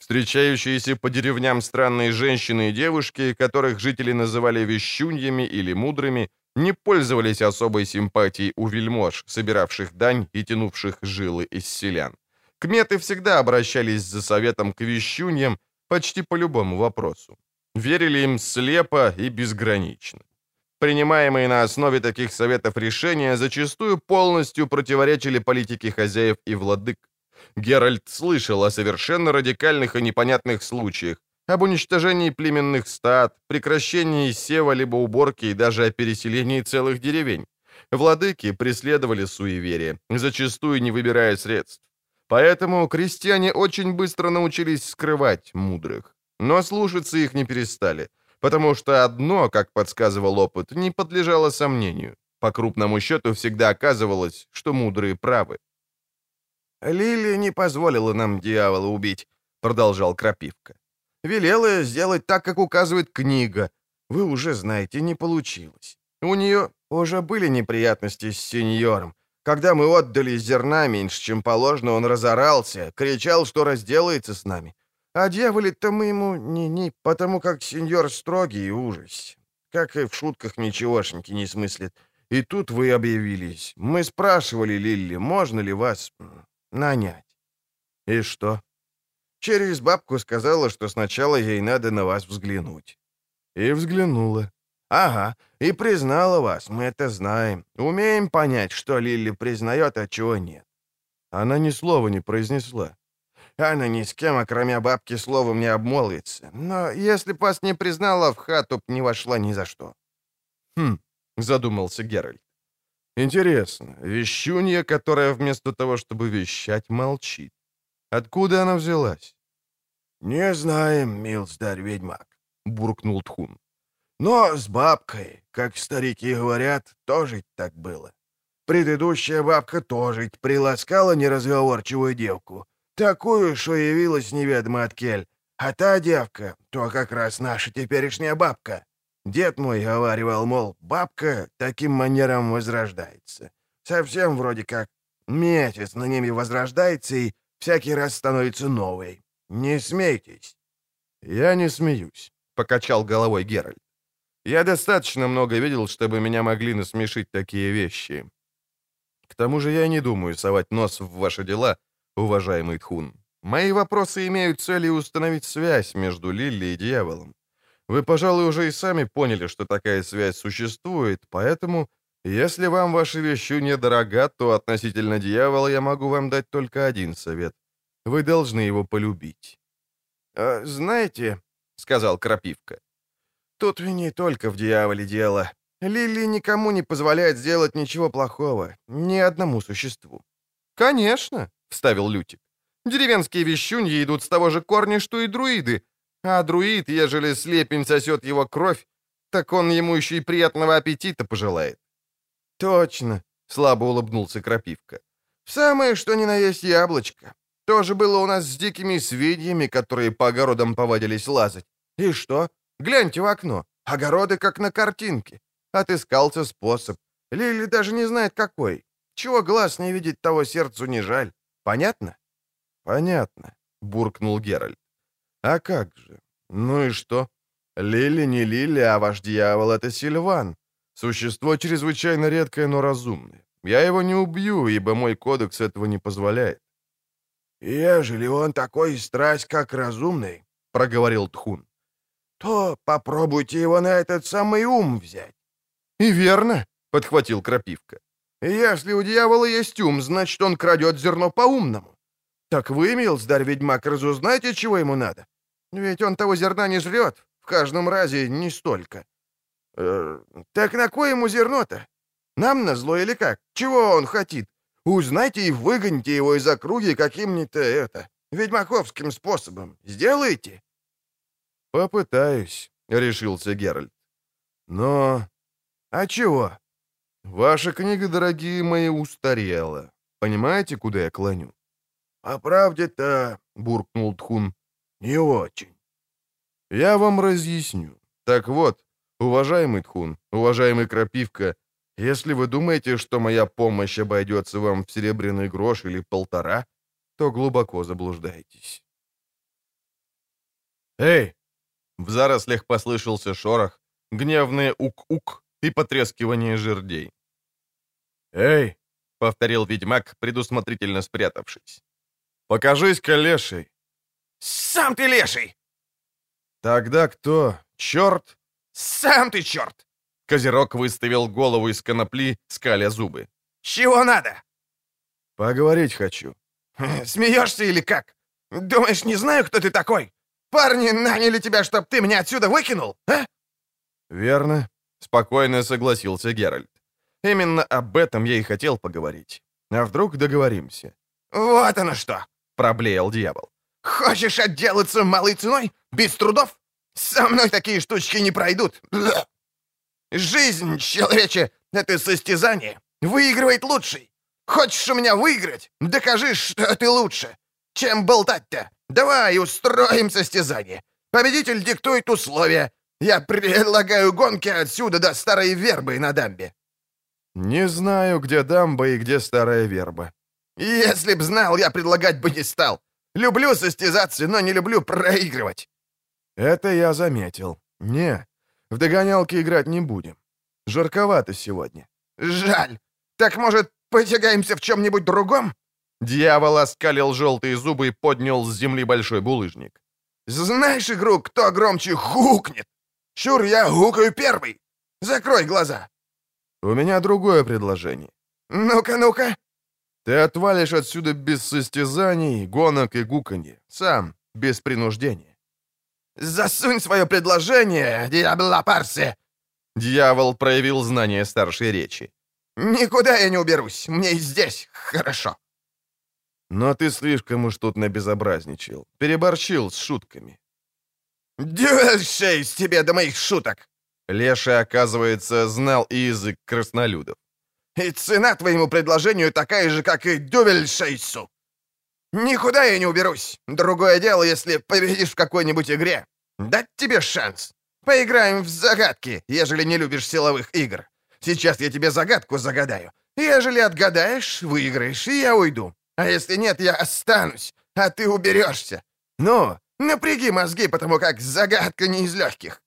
Встречающиеся по деревням странные женщины и девушки, которых жители называли вещуньями или мудрыми, не пользовались особой симпатией у вельмож, собиравших дань и тянувших жилы из селян. Кметы всегда обращались за советом к вещуньям почти по любому вопросу. Верили им слепо и безгранично. Принимаемые на основе таких советов решения зачастую полностью противоречили политике хозяев и владык. Геральт слышал о совершенно радикальных и непонятных случаях, об уничтожении племенных стад, прекращении сева либо уборки и даже о переселении целых деревень. Владыки преследовали суеверие, зачастую не выбирая средств. Поэтому крестьяне очень быстро научились скрывать мудрых. Но слушаться их не перестали, потому что одно, как подсказывал опыт, не подлежало сомнению. По крупному счету всегда оказывалось, что мудрые правы. «Лили не позволила нам дьявола убить», — продолжал Крапивка. «Велела сделать так, как указывает книга. Вы уже знаете, не получилось. У нее уже были неприятности с сеньором. Когда мы отдали зерна меньше, чем положено, он разорался, кричал, что разделается с нами. А дьяволе-то мы ему не-не, потому как сеньор строгий и ужас. Как и в шутках ничегошеньки не смыслит. И тут вы объявились. Мы спрашивали Лилли, можно ли вас нанять. И что? Через бабку сказала, что сначала ей надо на вас взглянуть. И взглянула. Ага, и признала вас, мы это знаем. Умеем понять, что Лилли признает, а чего нет. Она ни слова не произнесла. Она ни с кем, кроме бабки, словом не обмолвится. Но если б вас не признала, в хату б не вошла ни за что. Хм, задумался Геральт. Интересно, вещунья, которая вместо того, чтобы вещать, молчит. Откуда она взялась? «Не знаем, милздарь-ведьмак», — буркнул Тхун. «Но с бабкой, как старики говорят, тоже так было. Предыдущая бабка тоже приласкала неразговорчивую девку, такую, что явилась неведомо от кель. А та девка, то как раз наша теперешняя бабка. Дед мой говаривал, мол, бабка таким манером возрождается. Совсем вроде как месяц на ними возрождается и всякий раз становится новой. Не смейтесь. Я не смеюсь, покачал головой Геральт. Я достаточно много видел, чтобы меня могли насмешить такие вещи. К тому же я не думаю совать нос в ваши дела, уважаемый Тхун. Мои вопросы имеют целью установить связь между Лилли и дьяволом. Вы, пожалуй, уже и сами поняли, что такая связь существует, поэтому, если вам ваша вещу недорога, то относительно дьявола я могу вам дать только один совет. Вы должны его полюбить. «А, «Знаете», — сказал Крапивка, — «тут не только в дьяволе дело. Лили никому не позволяет сделать ничего плохого, ни одному существу». «Конечно», — вставил Лютик. «Деревенские вещуньи идут с того же корня, что и друиды, а друид, ежели слепень сосет его кровь, так он ему еще и приятного аппетита пожелает». «Точно», — слабо улыбнулся Крапивка. «Самое, что ни на есть яблочко. Тоже было у нас с дикими свиньями, которые по огородам повадились лазать. И что? Гляньте в окно. Огороды как на картинке. Отыскался способ. Лили даже не знает, какой. Чего глаз не видит, того сердцу не жаль. Понятно? Понятно, буркнул Геральт. А как же? Ну и что? Лили не Лили, а ваш дьявол — это Сильван. Существо чрезвычайно редкое, но разумное. Я его не убью, ибо мой кодекс этого не позволяет. «Ежели он такой страсть, как разумный», — проговорил Тхун, — «то попробуйте его на этот самый ум взять». «И верно», — подхватил Крапивка. «Если у дьявола есть ум, значит, он крадет зерно по-умному. Так вы, милздарь ведьмак, разузнайте, чего ему надо. Ведь он того зерна не жрет, в каждом разе не столько. Э, так на кое ему зерно-то? Нам на зло или как? Чего он хотит? Узнайте и выгоните его из округи каким-нибудь это, ведьмаковским способом. Сделайте?» «Попытаюсь», — решился Геральт. «Но... А чего? Ваша книга, дорогие мои, устарела. Понимаете, куда я клоню?» «По правде-то», — буркнул Тхун, — «не очень». «Я вам разъясню. Так вот, уважаемый Тхун, уважаемый Крапивка, если вы думаете, что моя помощь обойдется вам в серебряный грош или полтора, то глубоко заблуждаетесь». «Эй!» В зарослях послышался шорох, гневные ук-ук и потрескивание жердей. «Эй!» — повторил ведьмак, предусмотрительно спрятавшись. «Покажись-ка, леший!» «Сам ты леший!» «Тогда кто? Черт?» «Сам ты черт!» Козерог выставил голову из конопли, скаля зубы. «Чего надо?» «Поговорить хочу». «Смеешься или как? Думаешь, не знаю, кто ты такой? Парни наняли тебя, чтоб ты меня отсюда выкинул, а?» «Верно», — спокойно согласился Геральт. «Именно об этом я и хотел поговорить. А вдруг договоримся?» «Вот оно что!» — проблеял дьявол. «Хочешь отделаться малой ценой? Без трудов? Со мной такие штучки не пройдут. Бля. Жизнь, человече, это состязание. Выигрывает лучший. Хочешь у меня выиграть? Докажи, что ты лучше. Чем болтать-то? Давай устроим состязание. Победитель диктует условия. Я предлагаю гонки отсюда до старой вербы на дамбе. Не знаю, где дамба и где старая верба. Если б знал, я предлагать бы не стал. Люблю состязаться, но не люблю проигрывать. Это я заметил. Не, в догонялки играть не будем. Жарковато сегодня. Жаль. Так, может, потягаемся в чем-нибудь другом? Дьявол оскалил желтые зубы и поднял с земли большой булыжник. Знаешь игру, кто громче хукнет? Чур, я гукаю первый. Закрой глаза. У меня другое предложение. Ну-ка, ну-ка. Ты отвалишь отсюда без состязаний, гонок и гуканья. Сам, без принуждения. Засунь свое предложение, диабла парсе. Дьявол проявил знание старшей речи. Никуда я не уберусь. Мне и здесь хорошо. Но ты слишком уж тут набезобразничал. Переборщил с шутками. Дюшей с тебе до моих шуток. Леша, оказывается, знал и язык краснолюдов. И цена твоему предложению такая же, как и дювельшейсу. Никуда я не уберусь. Другое дело, если победишь в какой-нибудь игре. Дать тебе шанс. Поиграем в загадки, ежели не любишь силовых игр. Сейчас я тебе загадку загадаю. Ежели отгадаешь, выиграешь, и я уйду. А если нет, я останусь, а ты уберешься. Ну, напряги мозги, потому как загадка не из легких.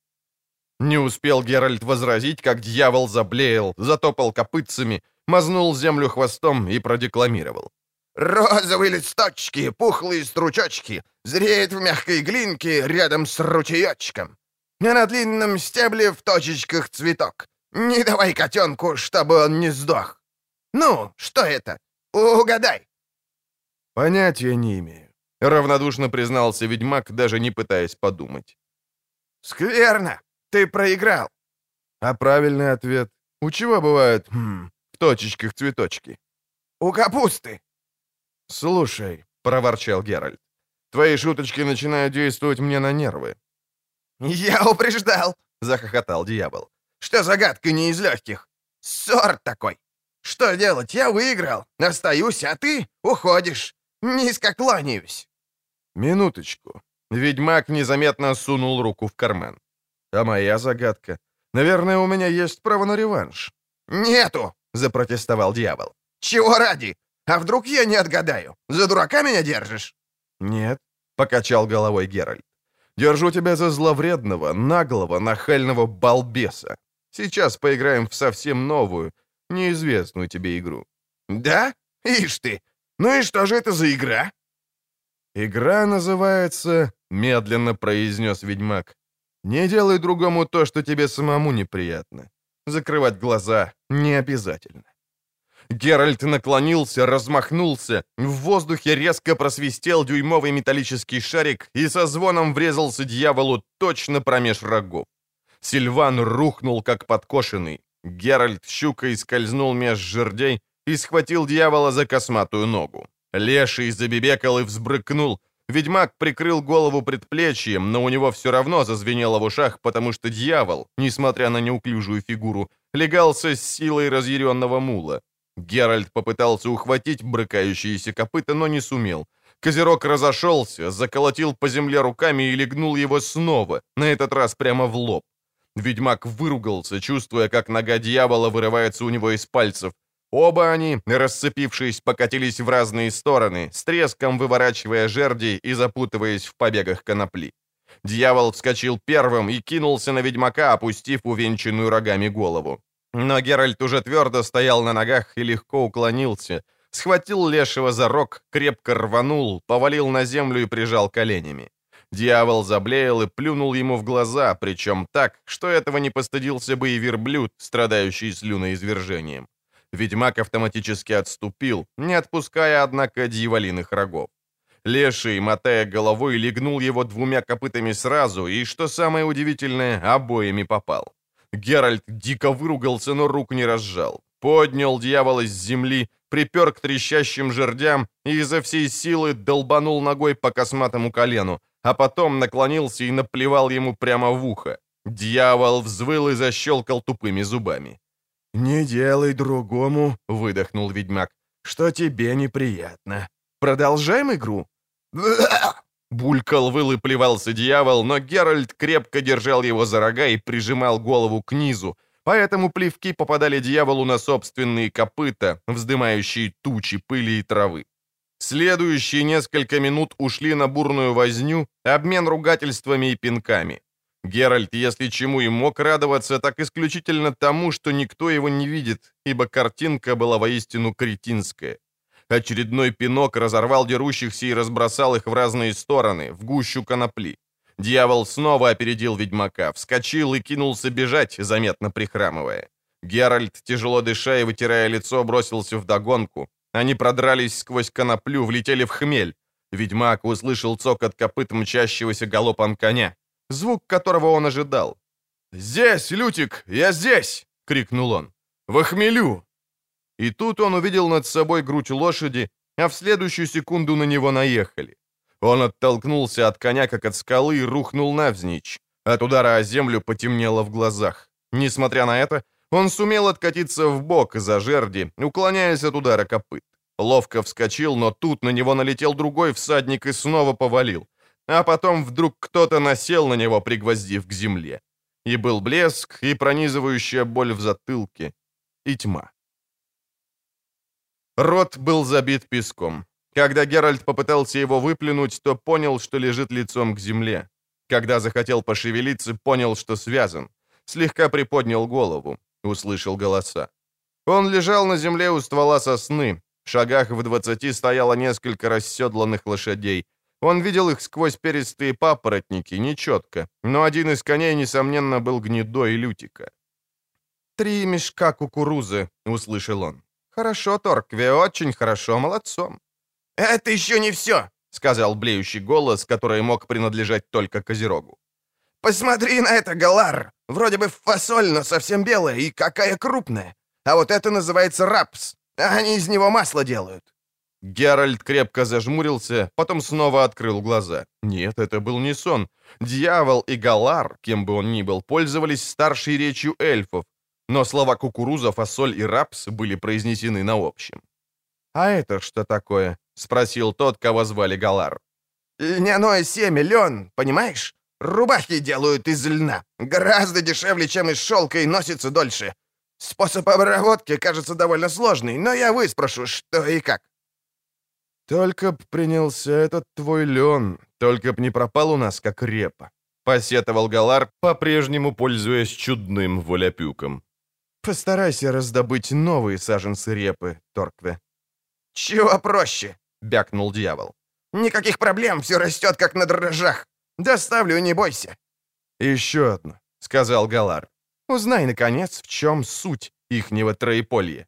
Не успел Геральт возразить, как дьявол заблеял, затопал копытцами, мазнул землю хвостом и продекламировал. «Розовые листочки, пухлые стручочки, зреет в мягкой глинке рядом с ручеечком. А на длинном стебле в точечках цветок. Не давай котенку, чтобы он не сдох. Ну, что это? Угадай!» «Понятия не имею», — равнодушно признался ведьмак, даже не пытаясь подумать. «Скверно! Ты проиграл!» А правильный ответ? У чего бывают, хм, в точечках цветочки? «У капусты!» «Слушай», — проворчал Геральт, — «твои шуточки начинают действовать мне на нервы». «Я упреждал!» — захохотал дьявол. «Что загадка не из легких? Сорт такой! Что делать? Я выиграл, остаюсь, а ты уходишь. Низко кланяюсь». «Минуточку». Ведьмак незаметно сунул руку в карман. «А моя загадка? Наверное, у меня есть право на реванш». «Нету!» — запротестовал дьявол. «Чего ради? А вдруг я не отгадаю? За дурака меня держишь?» «Нет», — покачал головой Геральт. «Держу тебя за зловредного, наглого, нахального балбеса. Сейчас поиграем в совсем новую, неизвестную тебе игру». «Да? Ишь ты! Ну и что же это за игра?» «Игра называется...» — медленно произнес ведьмак. «Не делай другому то, что тебе самому неприятно. Закрывать глаза не обязательно». Геральт наклонился, размахнулся. В воздухе резко просвистел дюймовый металлический шарик и со звоном врезался дьяволу точно промеж рогов. Сильван рухнул, как подкошенный. Геральт щукой скользнул меж жердей и схватил дьявола за косматую ногу. Леший забебекал и взбрыкнул. Ведьмак прикрыл голову предплечьем, но у него все равно зазвенело в ушах, потому что дьявол, несмотря на неуклюжую фигуру, легался с силой разъяренного мула. Геральт попытался ухватить брыкающиеся копыта, но не сумел. Козерог разошелся, заколотил по земле руками и легнул его снова, на этот раз прямо в лоб. Ведьмак выругался, чувствуя, как нога дьявола вырывается у него из пальцев. Оба они, расцепившись, покатились в разные стороны, с треском выворачивая жерди и запутываясь в побегах конопли. Дьявол вскочил первым и кинулся на ведьмака, опустив увенчанную рогами голову. Но Геральт уже твердо стоял на ногах и легко уклонился, схватил лешего за рог, крепко рванул, повалил на землю и прижал коленями. Дьявол заблеял и плюнул ему в глаза, причем так, что этого не постыдился бы и верблюд, страдающий слюноизвержением. Ведьмак автоматически отступил, не отпуская, однако, дьяволиных рогов. Леший, мотая головой, легнул его двумя копытами сразу, и, что самое удивительное, обоими попал. Геральт дико выругался, но рук не разжал. Поднял дьявола с земли, припер к трещащим жердям и изо всей силы долбанул ногой по косматому колену, а потом наклонился и наплевал ему прямо в ухо. Дьявол взвыл и защелкал тупыми зубами. «Не делай другому», — выдохнул ведьмак, — «что тебе неприятно. Продолжаем игру?» <coughs> Булькал, выл и плевался дьявол, но Геральт крепко держал его за рога и прижимал голову к низу, поэтому плевки попадали дьяволу на собственные копыта, вздымающие тучи пыли и травы. Следующие несколько минут ушли на бурную возню, обмен ругательствами и пинками. Геральт, если чему и мог радоваться, так исключительно тому, что никто его не видит, ибо картинка была воистину кретинская. Очередной пинок разорвал дерущихся и разбросал их в разные стороны, в гущу конопли. Дьявол снова опередил ведьмака, вскочил и кинулся бежать, заметно прихрамывая. Геральт, тяжело дыша и вытирая лицо, бросился в догонку. Они продрались сквозь коноплю, влетели в хмель. Ведьмак услышал цокот копыт мчащегося галопом коня, звук которого он ожидал. «Здесь, Лютик, я здесь!» — крикнул он. «В хмелю!» И тут он увидел над собой грудь лошади, а в следующую секунду на него наехали. Он оттолкнулся от коня, как от скалы, и рухнул навзничь. От удара о землю потемнело в глазах. Несмотря на это, он сумел откатиться в бок за жерди, уклоняясь от удара копыт. Ловко вскочил, но тут на него налетел другой всадник и снова повалил. А потом вдруг кто-то насел на него, пригвоздив к земле. И был блеск, и пронизывающая боль в затылке, и тьма. Рот был забит песком. Когда Геральт попытался его выплюнуть, то понял, что лежит лицом к земле. Когда захотел пошевелиться, понял, что связан. Слегка приподнял голову, услышал голоса. Он лежал на земле у ствола сосны. В шагах в двадцати стояло несколько расседланных лошадей. Он видел их сквозь перистые папоротники, нечетко, но один из коней, несомненно, был гнедой лютика. «Три мешка кукурузы», — услышал он. «Хорошо, Торкве, очень хорошо, молодцом». «Это еще не все», — сказал блеющий голос, который мог принадлежать только Козерогу. «Посмотри на это, Галар! Вроде бы фасоль, но совсем белая, и какая крупная! А вот это называется рапс, а они из него масло делают!» Геральт крепко зажмурился, потом снова открыл глаза. Нет, это был не сон. Дьявол и Галар, кем бы он ни был, пользовались старшей речью эльфов, но слова кукуруза, фасоль и рапс были произнесены на общем. «А это что такое?» — спросил тот, кого звали Галар. «Льняное семя, лен, понимаешь? Рубахи делают из льна. Гораздо дешевле, чем из шелка и носится дольше. Способ обработки кажется довольно сложный, но я выспрошу, что и как». «Только б принялся этот твой лен, только б не пропал у нас, как репа», — посетовал Галар, по-прежнему пользуясь чудным воляпюком. Постарайся раздобыть новые саженцы репы, Торкве. «Чего проще?» — бякнул дьявол. «Никаких проблем, все растет, как на дрожжах. Доставлю, не бойся». «Еще одно», — сказал Галар. «Узнай, наконец, в чем суть ихнего троеполья».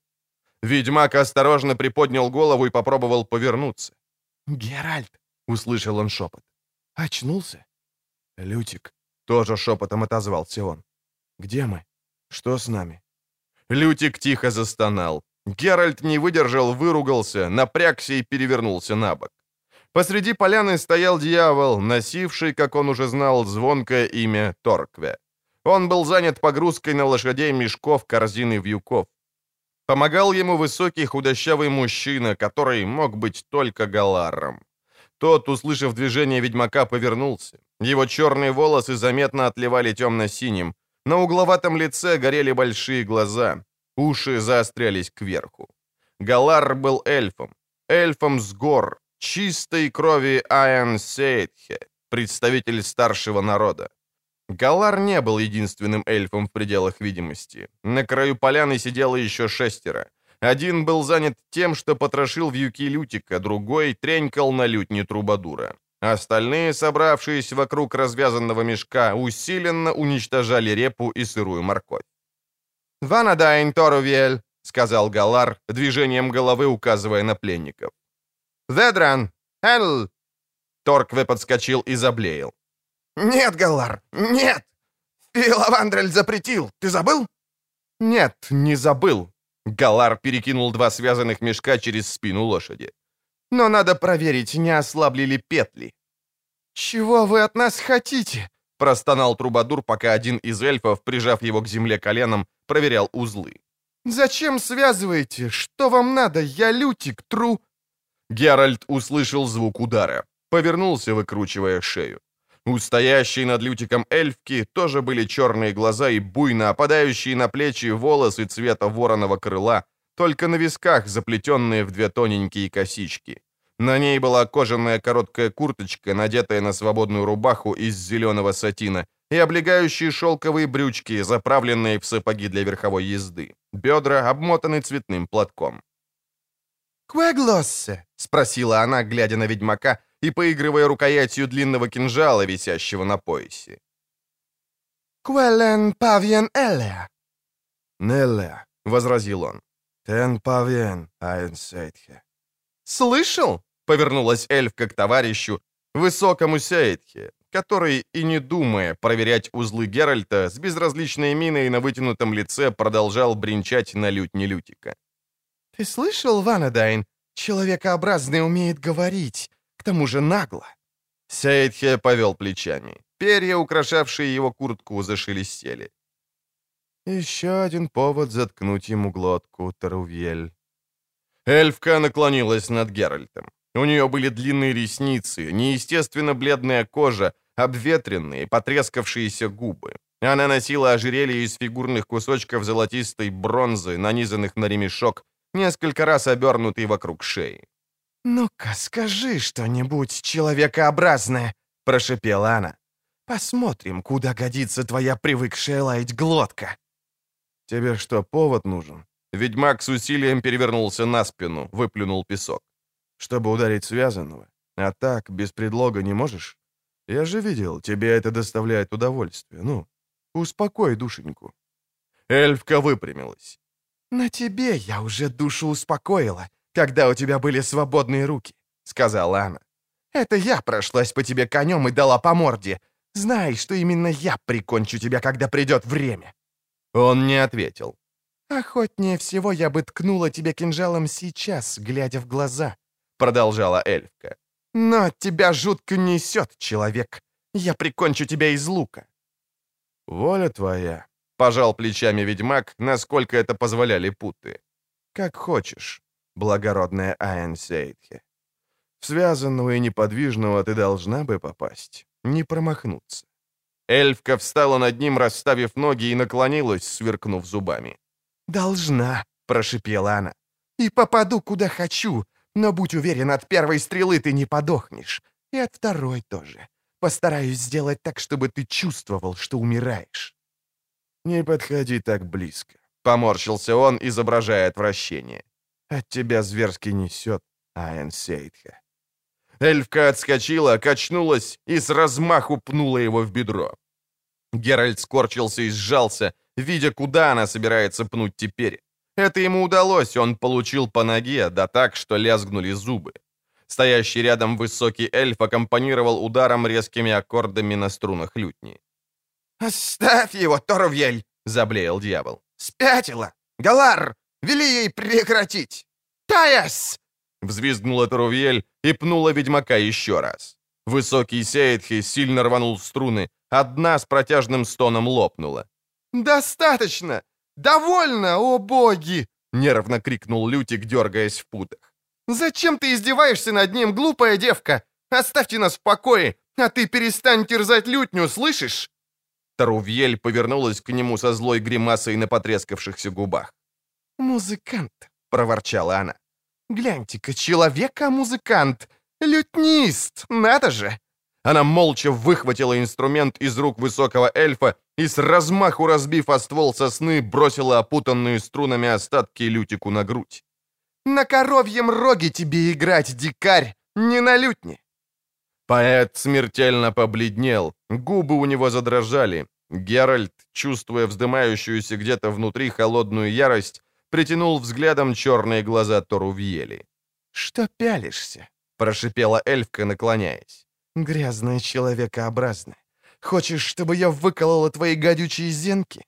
Ведьмак осторожно приподнял голову и попробовал повернуться. «Геральт!» — услышал он шепот. «Очнулся?» «Лютик!» — тоже шепотом отозвался он. «Где мы? Что с нами?» Лютик тихо застонал. Геральт не выдержал, выругался, напрягся и перевернулся на бок. Посреди поляны стоял дьявол, носивший, как он уже знал, звонкое имя Торкве. Он был занят погрузкой на лошадей мешков, корзин и вьюков. Помогал ему высокий худощавый мужчина, который мог быть только галаром. Тот, услышав движение ведьмака, повернулся. Его черные волосы заметно отливали темно-синим. На угловатом лице горели большие глаза. Уши заострялись кверху. Галар был эльфом. Эльфом с гор, чистой крови Аян Сейтхе, представитель старшего народа. Галар не был единственным эльфом в пределах видимости. На краю поляны сидело еще шестеро. Один был занят тем, что потрошил вьюки Лютика, другой тренькал на лютне Трубадура. Остальные, собравшись вокруг развязанного мешка, усиленно уничтожали репу и сырую морковь. «Ванадайн, Торувель!» — сказал Галар, движением головы указывая на пленников. «Ведран! Энл!» Торкве подскочил и заблеял. «Нет, Галар, нет! Филовандрель запретил, ты забыл?» «Нет, не забыл». Галар перекинул два связанных мешка через спину лошади. «Но надо проверить, не ослабли ли петли». «Чего вы от нас хотите?» — простонал Трубадур, пока один из эльфов, прижав его к земле коленом, проверял узлы. «Зачем связываете? Что вам надо? Я Лютик, тру...» Геральт услышал звук удара. Повернулся, выкручивая шею. У стоящей над Лютиком эльфки тоже были черные глаза и буйно опадающие на плечи волосы цвета вороного крыла, только на висках заплетенные в две тоненькие косички. На ней была кожаная короткая курточка, надетая на свободную рубаху из зеленого сатина, и облегающие шелковые брючки, заправленные в сапоги для верховой езды. Бедра обмотаны цветным платком. «Квеглоссе?» — спросила она, глядя на ведьмака и поигрывая рукоятью длинного кинжала, висящего на поясе. «Квелен павьен элеа». «Нелле», — возразил он. «Тен павьен аэнсейтхе». «Слышал?» — повернулась эльфка к товарищу, высокому Сейтхе, который, и не думая проверять узлы Геральта, с безразличной миной на вытянутом лице продолжал бренчать на лютне Лютика. «Ты слышал, Ванадайн? Человекообразный умеет говорить тому же нагло. Сейдхе повел плечами. Перья, украшавшие его куртку, зашелестели. Еще один повод заткнуть ему глотку, Тарувель. Эльфка наклонилась над Геральтом. У нее были длинные ресницы, неестественно бледная кожа, обветренные, потрескавшиеся губы. Она носила ожерелье из фигурных кусочков золотистой бронзы, нанизанных на ремешок, несколько раз обернутый вокруг шеи. «Ну-ка, скажи что-нибудь человекообразное», — прошепела она. «Посмотрим, куда годится твоя привыкшая лаять глотка». «Тебе что, повод нужен?» Ведьмак с усилием перевернулся на спину, выплюнул песок. «Чтобы ударить связанного? А так, без предлога не можешь? Я же видел, тебе это доставляет удовольствие. Ну, успокой душеньку». Эльфка выпрямилась. «На тебе я уже душу успокоила когда у тебя были свободные руки», — сказала она. «Это я прошлась по тебе конем и дала по морде. Знай, что именно я прикончу тебя, когда придет время». Он не ответил. «Охотнее всего я бы ткнула тебе кинжалом сейчас, глядя в глаза», — продолжала эльфка. «Но тебя жутко несет, человек. Я прикончу тебя из лука». «Воля твоя», — пожал плечами ведьмак, насколько это позволяли путы. «Как хочешь благородная Айн Сейдхе. В связанного и неподвижного ты должна бы попасть, не промахнуться. Эльфка встала над ним, расставив ноги, и наклонилась, сверкнув зубами. «Должна», — прошипела она. «И попаду, куда хочу, но будь уверен, от первой стрелы ты не подохнешь. И от второй тоже. Постараюсь сделать так, чтобы ты чувствовал, что умираешь». «Не подходи так близко», — поморщился он, изображая отвращение. От тебя зверски несет, Айн Сейтха. Эльфка отскочила, качнулась и с размаху пнула его в бедро. Геральт скорчился и сжался, видя, куда она собирается пнуть теперь. Это ему удалось, он получил по ноге, да так, что лязгнули зубы. Стоящий рядом высокий эльф аккомпанировал ударом резкими аккордами на струнах лютни. «Оставь его, Торувьель!» — заблеял дьявол. «Спятила! Галар! Вели ей прекратить! Таяс!» Взвизгнула Тарувьель и пнула ведьмака еще раз. Высокий Сейдхи сильно рванул струны, Одна с протяжным стоном лопнула. «Достаточно! Довольно, о боги!» — нервно крикнул Лютик, дергаясь в путах. «Зачем ты издеваешься над ним, глупая девка? Оставьте нас в покое, а ты перестань терзать лютню, слышишь?» Тарувьель повернулась к нему со злой гримасой на потрескавшихся губах. «Музыкант», — проворчала она. «Гляньте-ка, человека-музыкант! Лютнист! Надо же!» Она молча выхватила инструмент из рук высокого эльфа и с размаху разбив о ствол сосны, бросила опутанные струнами остатки лютику на грудь. «На коровьем роге тебе играть, дикарь, не на лютне!» Поэт смертельно побледнел, губы у него задрожали. Геральт, чувствуя вздымающуюся где-то внутри холодную ярость, притянул взглядом черные глаза Торувьели. «Что пялишься?» — прошипела эльфка, наклоняясь. «Грязная человекообразная. Хочешь, чтобы я выколола твои гадючие зенки?»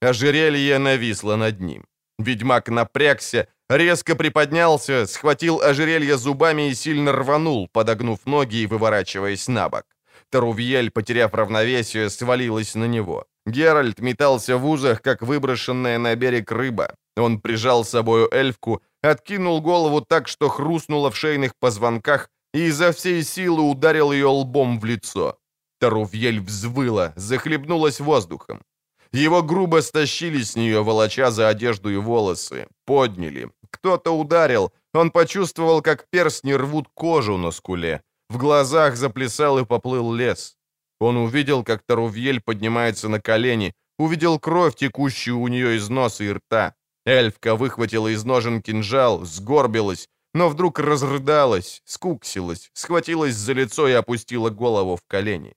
Ожерелье нависло над ним. Ведьмак напрягся, резко приподнялся, схватил ожерелье зубами и сильно рванул, подогнув ноги и выворачиваясь на бок. Тарувьель, потеряв равновесие, свалилась на него. Геральт метался в узах, как выброшенная на берег рыба. Он прижал с собою эльфку, откинул голову так, что хрустнуло в шейных позвонках, и изо всей силы ударил ее лбом в лицо. Тарувьель взвыла, захлебнулась воздухом. Его грубо стащили с нее, волоча за одежду и волосы, подняли. Кто-то ударил, он почувствовал, как перстни рвут кожу на скуле. В глазах заплясал и поплыл лес. Он увидел, как Тарувьель поднимается на колени, увидел кровь, текущую у нее из носа и рта. Эльфка выхватила из ножен кинжал, сгорбилась, но вдруг разрыдалась, скуксилась, схватилась за лицо и опустила голову в колени.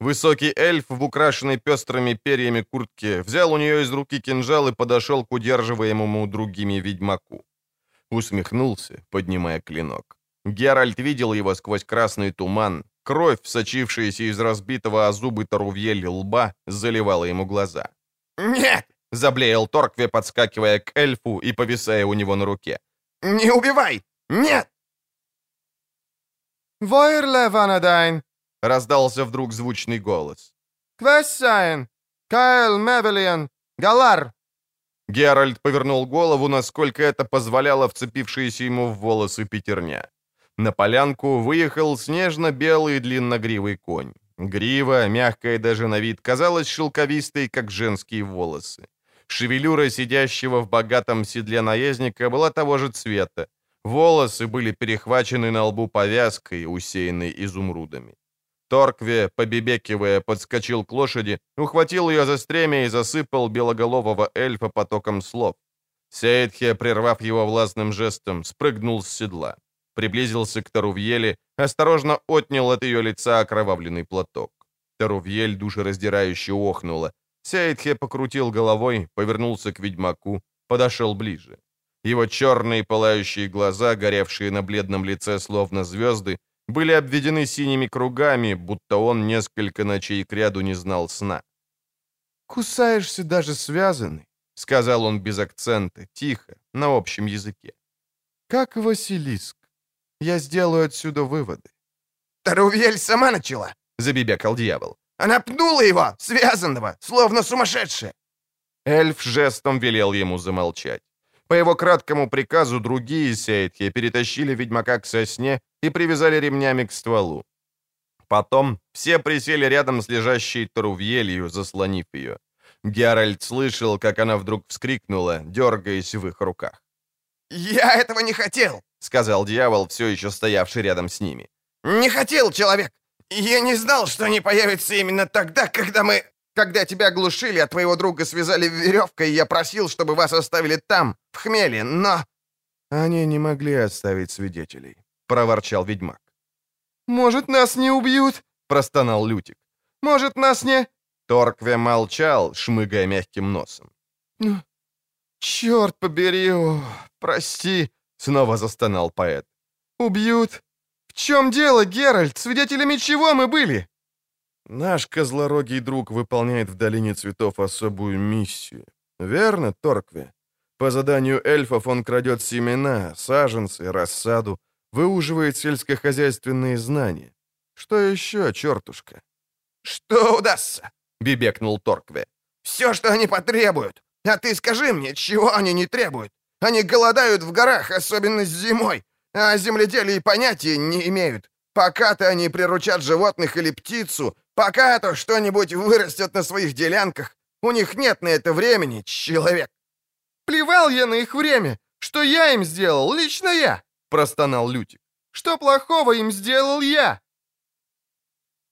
Высокий эльф в украшенной пестрыми перьями куртке взял у нее из руки кинжал и подошел к удерживаемому другими ведьмаку. Усмехнулся, поднимая клинок. Геральт видел его сквозь красный туман. Кровь, сочившаяся из разбитого о зубы Тарувьель лба, заливала ему глаза. «Нет!» — заблеял Торкве, подскакивая к эльфу и повисая у него на руке. «Не убивай! Нет!» «Войрле, Ванадайн!» — раздался вдруг звучный голос. «Квессайн! Кайл Мевелиан! Галар!» Геральт повернул голову, насколько это позволяло вцепившиеся ему в волосы пятерня. На полянку выехал снежно-белый длинногривый конь. Грива, мягкая даже на вид, казалась шелковистой, как женские волосы. Шевелюра сидящего в богатом седле наездника была того же цвета. Волосы были перехвачены на лбу повязкой, усеянной изумрудами. Торкве, побебекивая, подскочил к лошади, ухватил ее за стремя и засыпал белоголового эльфа потоком слов. Сейдхе, прервав его властным жестом, спрыгнул с седла. Приблизился к Тарувьеле, осторожно отнял от ее лица окровавленный платок. Тарувьель душераздирающе охнула. Сейдхе покрутил головой, повернулся к ведьмаку, подошел ближе. Его черные пылающие глаза, горевшие на бледном лице словно звезды, были обведены синими кругами, будто он несколько ночей кряду не знал сна. «Кусаешься даже связанный», — сказал он без акцента, тихо, на общем языке. «Как Василиск. Я сделаю отсюда выводы». «Тарувель сама начала», — забибякал дьявол. «Она пнула его, связанного, словно сумасшедшая». Эльф жестом велел ему замолчать. По его краткому приказу другие сеятки перетащили ведьмака к сосне и привязали ремнями к стволу. Потом все присели рядом с лежащей Тарувьелью, заслонив ее. Геральт слышал, как она вдруг вскрикнула, дергаясь в их руках. «Я этого не хотел!» — сказал дьявол, все еще стоявший рядом с ними. «Не хотел, человек! Я не знал, что они появятся именно тогда, когда мы... Когда тебя глушили, а твоего друга связали веревкой, я просил, чтобы вас оставили там, в хмеле, но...» «Они не могли оставить свидетелей», — проворчал ведьмак. «Может, нас не убьют?» — простонал Лютик. «Может, нас не...» Торкве молчал, шмыгая мягким носом. «Ну, черт побери, о, прости!» — снова застонал поэт. «Убьют? В чем дело, Геральт? Свидетелями чего мы были?» «Наш козлорогий друг выполняет в Долине Цветов особую миссию. Верно, Торкве? По заданию эльфов он крадет семена, саженцы, рассаду, выуживает сельскохозяйственные знания. Что еще, чертушка?» «Что удастся?» — бибекнул Торкве. «Все, что они потребуют. А ты скажи мне, чего они не требуют? Они голодают в горах, особенно зимой, о земледелии понятия не имеют. Пока-то они приручат животных или птицу, пока-то что-нибудь вырастет на своих делянках. У них нет на это времени, человек. Плевал я на их время. Что я им сделал? Лично я, простонал Лютик. Что плохого им сделал я?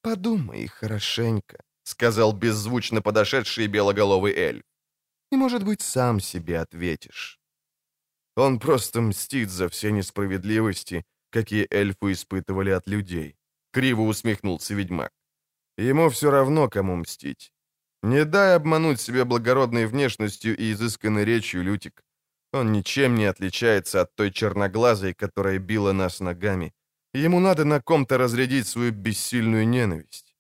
Подумай хорошенько, сказал беззвучно подошедший белоголовый эльф. И, может быть, сам себе ответишь. Он просто мстит за все несправедливости, какие эльфы испытывали от людей. Криво усмехнулся ведьмак. Ему все равно, кому мстить. Не дай обмануть себя благородной внешностью и изысканной речью, Лютик. Он ничем не отличается от той черноглазой, которая била нас ногами. Ему надо на ком-то разрядить свою бессильную ненависть.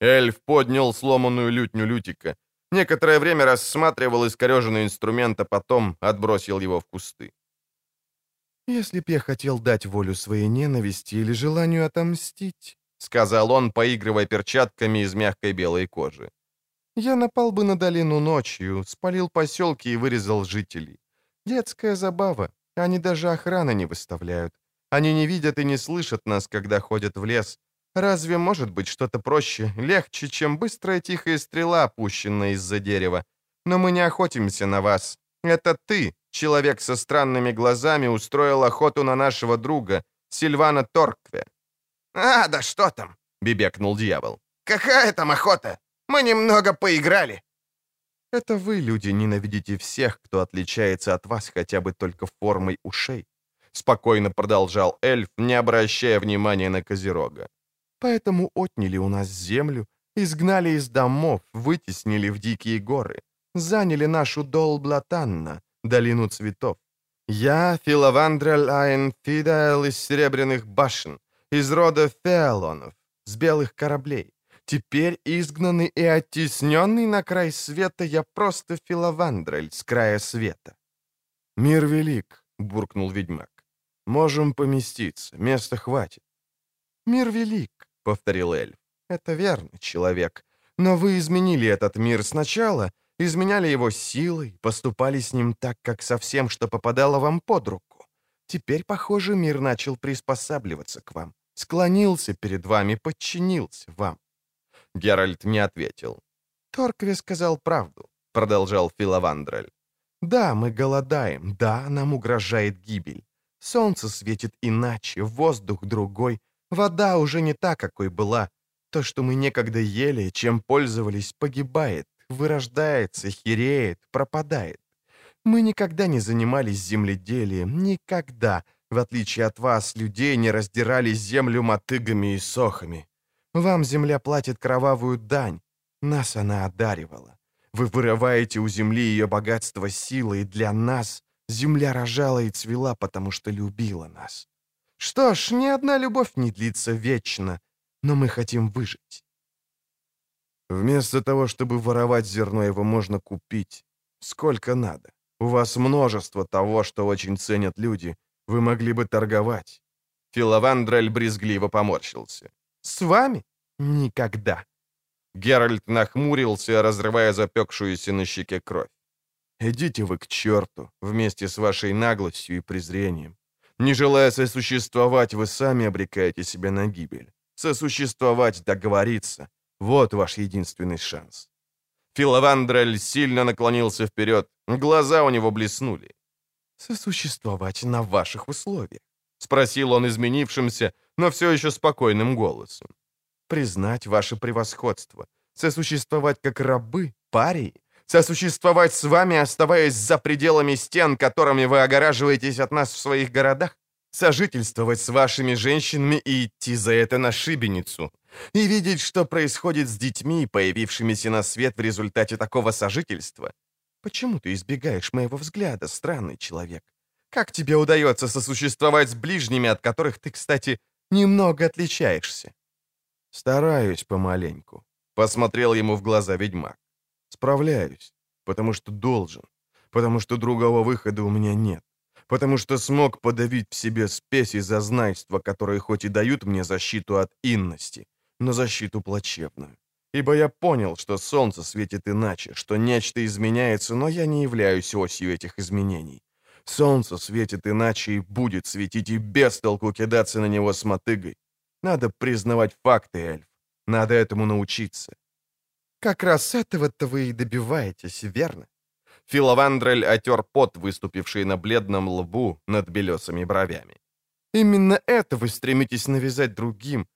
Эльф поднял сломанную лютню Лютика. Некоторое время рассматривал искореженный инструмент, а потом отбросил его в кусты. «Если б я хотел дать волю своей ненависти или желанию отомстить», — сказал он, поигрывая перчатками из мягкой белой кожи, «я напал бы на долину ночью, спалил поселки и вырезал жителей. Детская забава, они даже охраны не выставляют. Они не видят и не слышат нас, когда ходят в лес. Разве может быть что-то проще, легче, чем быстрая тихая стрела, опущенная из-за дерева? Но мы не охотимся на вас. Это ты, человек со странными глазами, устроил охоту на нашего друга, Сильвана Торкве». «А, да что там?» — бибекнул дьявол. «Какая там охота? Мы немного поиграли». «Это вы, люди, ненавидите всех, кто отличается от вас хотя бы только формой ушей», — спокойно продолжал эльф, не обращая внимания на Козерога. «Поэтому отняли у нас землю, изгнали из домов, вытеснили в дикие горы, заняли нашу Долблатанна, долину цветов. Я Филовандрель Айн Фидаэл из Серебряных башен, из рода Феолонов, с белых кораблей. Теперь изгнанный и оттесненный на край света я просто Филовандрель с края света. «Мир велик», — буркнул ведьмак. «Можем поместиться, места хватит». «Мир велик», — повторил эльф. «Это верно, человек. Но вы изменили этот мир сначала, изменяли его силой, поступали с ним так, как со всем, что попадало вам под руку. Теперь, похоже, мир начал приспосабливаться к вам, склонился перед вами, подчинился вам. Геральт не ответил. «Торкве сказал правду», — продолжал Филовандрель. «Да, мы голодаем, да, нам угрожает гибель. Солнце светит иначе, воздух другой, вода уже не та, какой была. То, что мы некогда ели, чем пользовались, погибает вырождается, хереет, пропадает. Мы никогда не занимались земледелием, никогда, в отличие от вас, людей не раздирали землю мотыгами и сохами. Вам земля платит кровавую дань, нас она одаривала. Вы вырываете у земли ее богатство силы, и для нас земля рожала и цвела, потому что любила нас. Что ж, ни одна любовь не длится вечно, но мы хотим выжить. Вместо того, чтобы воровать зерно, его можно купить. Сколько надо. У вас множество того, что очень ценят люди. Вы могли бы торговать». Филовандрель брезгливо поморщился. «С вами? Никогда». Геральт нахмурился, разрывая запекшуюся на щеке кровь. «Идите вы к черту, вместе с вашей наглостью и презрением. Не желая сосуществовать, вы сами обрекаете себя на гибель. Сосуществовать, договориться, вот ваш единственный шанс». Филовандрель сильно наклонился вперед, глаза у него блеснули. «Сосуществовать на ваших условиях?» — спросил он изменившимся, но все еще спокойным голосом. «Признать ваше превосходство, сосуществовать как рабы, парии, сосуществовать с вами, оставаясь за пределами стен, которыми вы огораживаетесь от нас в своих городах, сожительствовать с вашими женщинами и идти за это на шибеницу, и видеть, что происходит с детьми, появившимися на свет в результате такого сожительства. Почему ты избегаешь моего взгляда, странный человек? Как тебе удается сосуществовать с ближними, от которых ты, кстати, немного отличаешься? Стараюсь помаленьку. Посмотрел ему в глаза ведьмак. Справляюсь, потому что должен, потому что другого выхода у меня нет потому что смог подавить в себе спесь и зазнайство, которые хоть и дают мне защиту от инности, но защиту плачевную. ибо я понял, что солнце светит иначе, что нечто изменяется, но я не являюсь осью этих изменений. Солнце светит иначе и будет светить, и без толку кидаться на него с мотыгой. Надо признавать факты, эльф. Надо этому научиться. Как раз этого-то вы и добиваетесь, верно? Филовандрель отер пот, выступивший на бледном лбу над белесыми бровями. Именно это вы стремитесь навязать другим,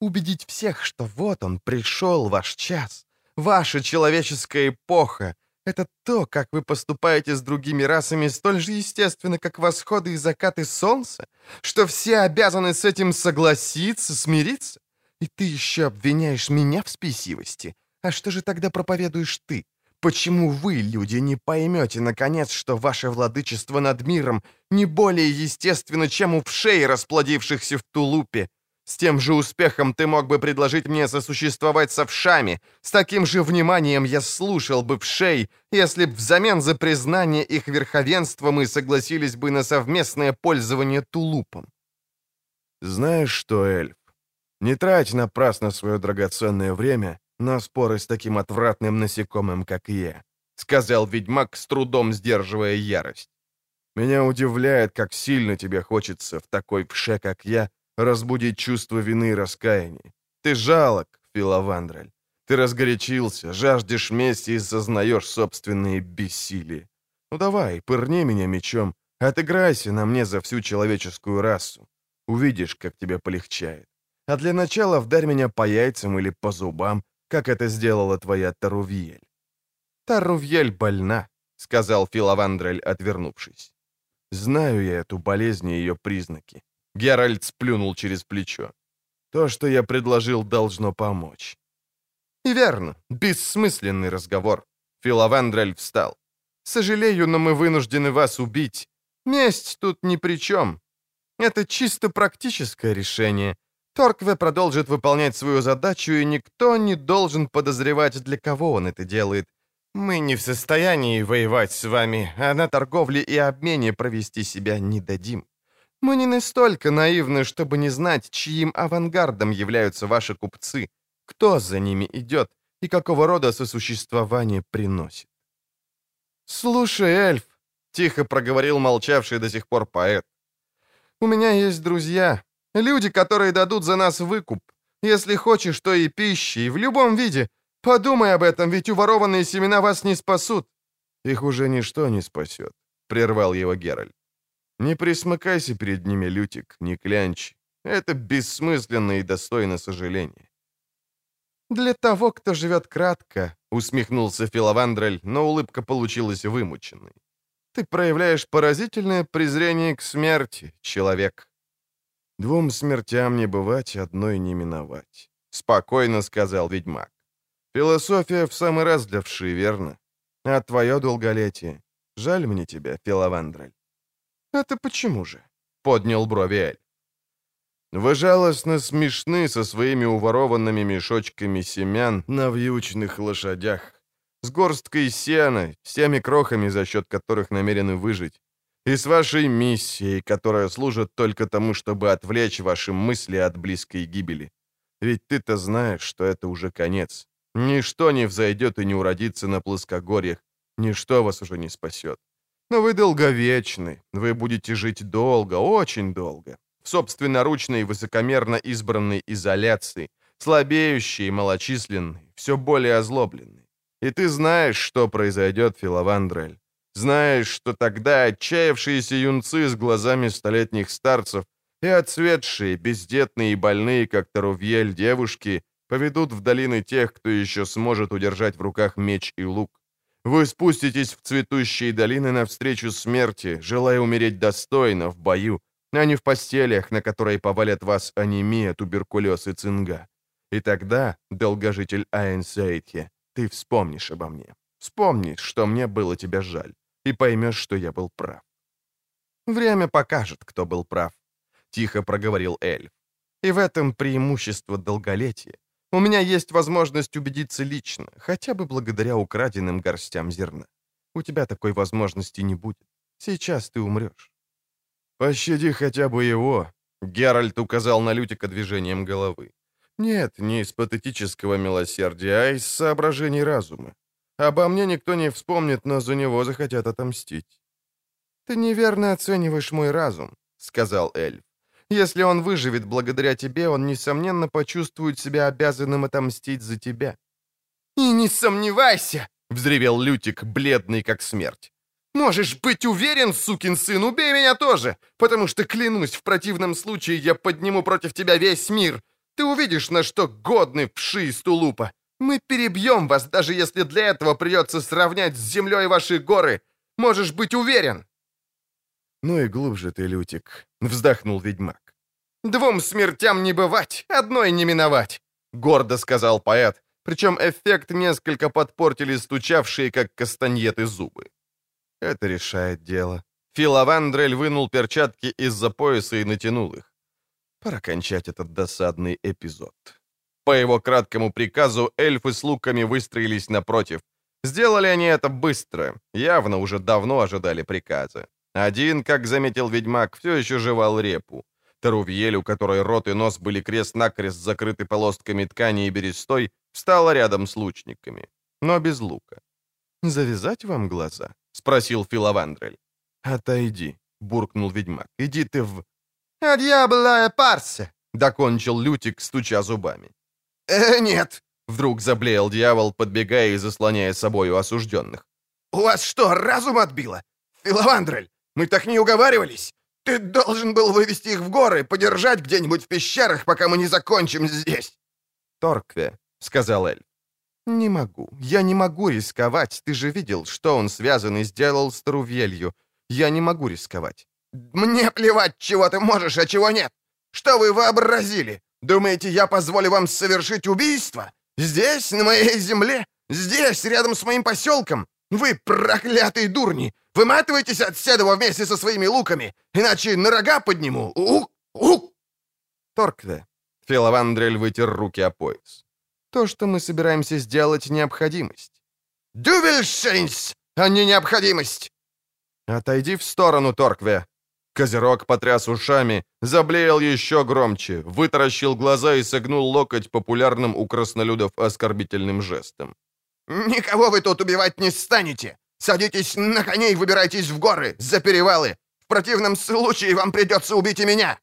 убедить всех, что вот он, пришел ваш час, ваша человеческая эпоха. Это то, как вы поступаете с другими расами, столь же естественно, как восходы и закаты солнца, что все обязаны с этим согласиться, смириться. И ты еще обвиняешь меня в спесивости. А что же тогда проповедуешь ты? Почему вы, люди, не поймете, наконец, что ваше владычество над миром не более естественно, чем у вшей, расплодившихся в тулупе? С тем же успехом ты мог бы предложить мне сосуществовать со вшами. С таким же вниманием я слушал бы вшей, если б взамен за признание их верховенства мы согласились бы на совместное пользование тулупом. Знаешь что, эльф, не трать напрасно свое драгоценное время на споры с таким отвратным насекомым, как я», — сказал ведьмак, с трудом сдерживая ярость. «Меня удивляет, как сильно тебе хочется в такой пше, как я, разбудить чувство вины и раскаяния. Ты жалок, Филовандрель. Ты разгорячился, жаждешь мести и сознаешь собственные бессилие. Ну давай, пырни меня мечом, отыграйся на мне за всю человеческую расу. Увидишь, как тебе полегчает. А для начала вдарь меня по яйцам или по зубам, как это сделала твоя Тарувьель. «Тарувьель больна», — сказал Филовандрель, отвернувшись. «Знаю я эту болезнь и ее признаки». Геральт сплюнул через плечо. «То, что я предложил, должно помочь». «И верно, бессмысленный разговор». Филовандрель встал. «Сожалею, но мы вынуждены вас убить. Месть тут ни при чем. Это чисто практическое решение, Торкве продолжит выполнять свою задачу, и никто не должен подозревать, для кого он это делает. Мы не в состоянии воевать с вами, а на торговле и обмене провести себя не дадим. Мы не настолько наивны, чтобы не знать, чьим авангардом являются ваши купцы, кто за ними идет и какого рода сосуществование приносит. «Слушай, эльф», — тихо проговорил молчавший до сих пор поэт, — «у меня есть друзья, Люди, которые дадут за нас выкуп. Если хочешь, то и пищи, и в любом виде. Подумай об этом, ведь уворованные семена вас не спасут». «Их уже ничто не спасет», — прервал его Геральт. «Не присмыкайся перед ними, Лютик, не клянчи. Это бессмысленно и достойно сожаления». «Для того, кто живет кратко», — усмехнулся Филовандрель, но улыбка получилась вымученной. «Ты проявляешь поразительное презрение к смерти, человек». «Двум смертям не бывать, одной не миновать», — спокойно сказал ведьмак. «Философия в самый раз для вши, верно? А твое долголетие? Жаль мне тебя, Филовандрель». «Это почему же?» — поднял брови Эль. «Вы жалостно смешны со своими уворованными мешочками семян на вьючных лошадях, с горсткой сена, с теми крохами, за счет которых намерены выжить, и с вашей миссией, которая служит только тому, чтобы отвлечь ваши мысли от близкой гибели. Ведь ты-то знаешь, что это уже конец. Ничто не взойдет и не уродится на плоскогорьях, ничто вас уже не спасет. Но вы долговечны, вы будете жить долго, очень долго, в собственноручной высокомерно избранной изоляции, слабеющей и малочисленной, все более озлобленной. И ты знаешь, что произойдет, Филовандрель. Знаешь, что тогда отчаявшиеся юнцы с глазами столетних старцев и отцветшие, бездетные и больные, как Тарувьель, девушки, поведут в долины тех, кто еще сможет удержать в руках меч и лук. Вы спуститесь в цветущие долины навстречу смерти, желая умереть достойно, в бою, а не в постелях, на которые повалят вас анемия, туберкулез и цинга. И тогда, долгожитель Айнсейтхе, ты вспомнишь обо мне. Вспомнишь, что мне было тебя жаль и поймешь, что я был прав. «Время покажет, кто был прав», — тихо проговорил эльф. «И в этом преимущество долголетия. У меня есть возможность убедиться лично, хотя бы благодаря украденным горстям зерна. У тебя такой возможности не будет. Сейчас ты умрешь». «Пощади хотя бы его», — Геральт указал на Лютика движением головы. Нет, не из патетического милосердия, а из соображений разума. Обо мне никто не вспомнит, но за него захотят отомстить. «Ты неверно оцениваешь мой разум», — сказал эльф. «Если он выживет благодаря тебе, он, несомненно, почувствует себя обязанным отомстить за тебя». «И не сомневайся!» — взревел Лютик, бледный как смерть. «Можешь быть уверен, сукин сын, убей меня тоже, потому что, клянусь, в противном случае я подниму против тебя весь мир. Ты увидишь, на что годны вши из тулупа. Мы перебьем вас, даже если для этого придется сравнять с землей ваши горы. Можешь быть уверен!» «Ну и глубже ты, Лютик», — вздохнул ведьмак. «Двум смертям не бывать, одной не миновать», — гордо сказал поэт, причем эффект несколько подпортили стучавшие, как кастаньеты, зубы. Это решает дело. Филовандрель вынул перчатки из-за пояса и натянул их. Пора кончать этот досадный эпизод. По его краткому приказу эльфы с луками выстроились напротив. Сделали они это быстро, явно уже давно ожидали приказа. Один, как заметил ведьмак, все еще жевал репу. Тарувьель, у которой рот и нос были крест-накрест закрыты полостками ткани и берестой, встала рядом с лучниками, но без лука. «Завязать вам глаза?» — спросил Филовандрель. «Отойди», — буркнул ведьмак. «Иди ты в...» «А дьявола парсе!» — докончил Лютик, стуча зубами. «Э, нет!» — вдруг заблеял дьявол, подбегая и заслоняя собою осужденных. «У вас что, разум отбило? Филовандрель, мы так не уговаривались! Ты должен был вывести их в горы, подержать где-нибудь в пещерах, пока мы не закончим здесь!» «Торкве», — сказал Эль. «Не могу. Я не могу рисковать. Ты же видел, что он связан и сделал с Трувелью. Я не могу рисковать». «Мне плевать, чего ты можешь, а чего нет. Что вы вообразили? Думаете, я позволю вам совершить убийство? Здесь, на моей земле? Здесь, рядом с моим поселком? Вы проклятые дурни! Выматывайтесь от седова вместе со своими луками, иначе на рога подниму! Ук! Ук!» «Торкве», — Филовандрель вытер руки о пояс. «То, что мы собираемся сделать, необходимость». «Дювельшейнс, а не необходимость!» «Отойди в сторону, Торкве!» Козерог потряс ушами, заблеял еще громче, вытаращил глаза и согнул локоть популярным у краснолюдов оскорбительным жестом. «Никого вы тут убивать не станете! Садитесь на коней, выбирайтесь в горы, за перевалы! В противном случае вам придется убить и меня!»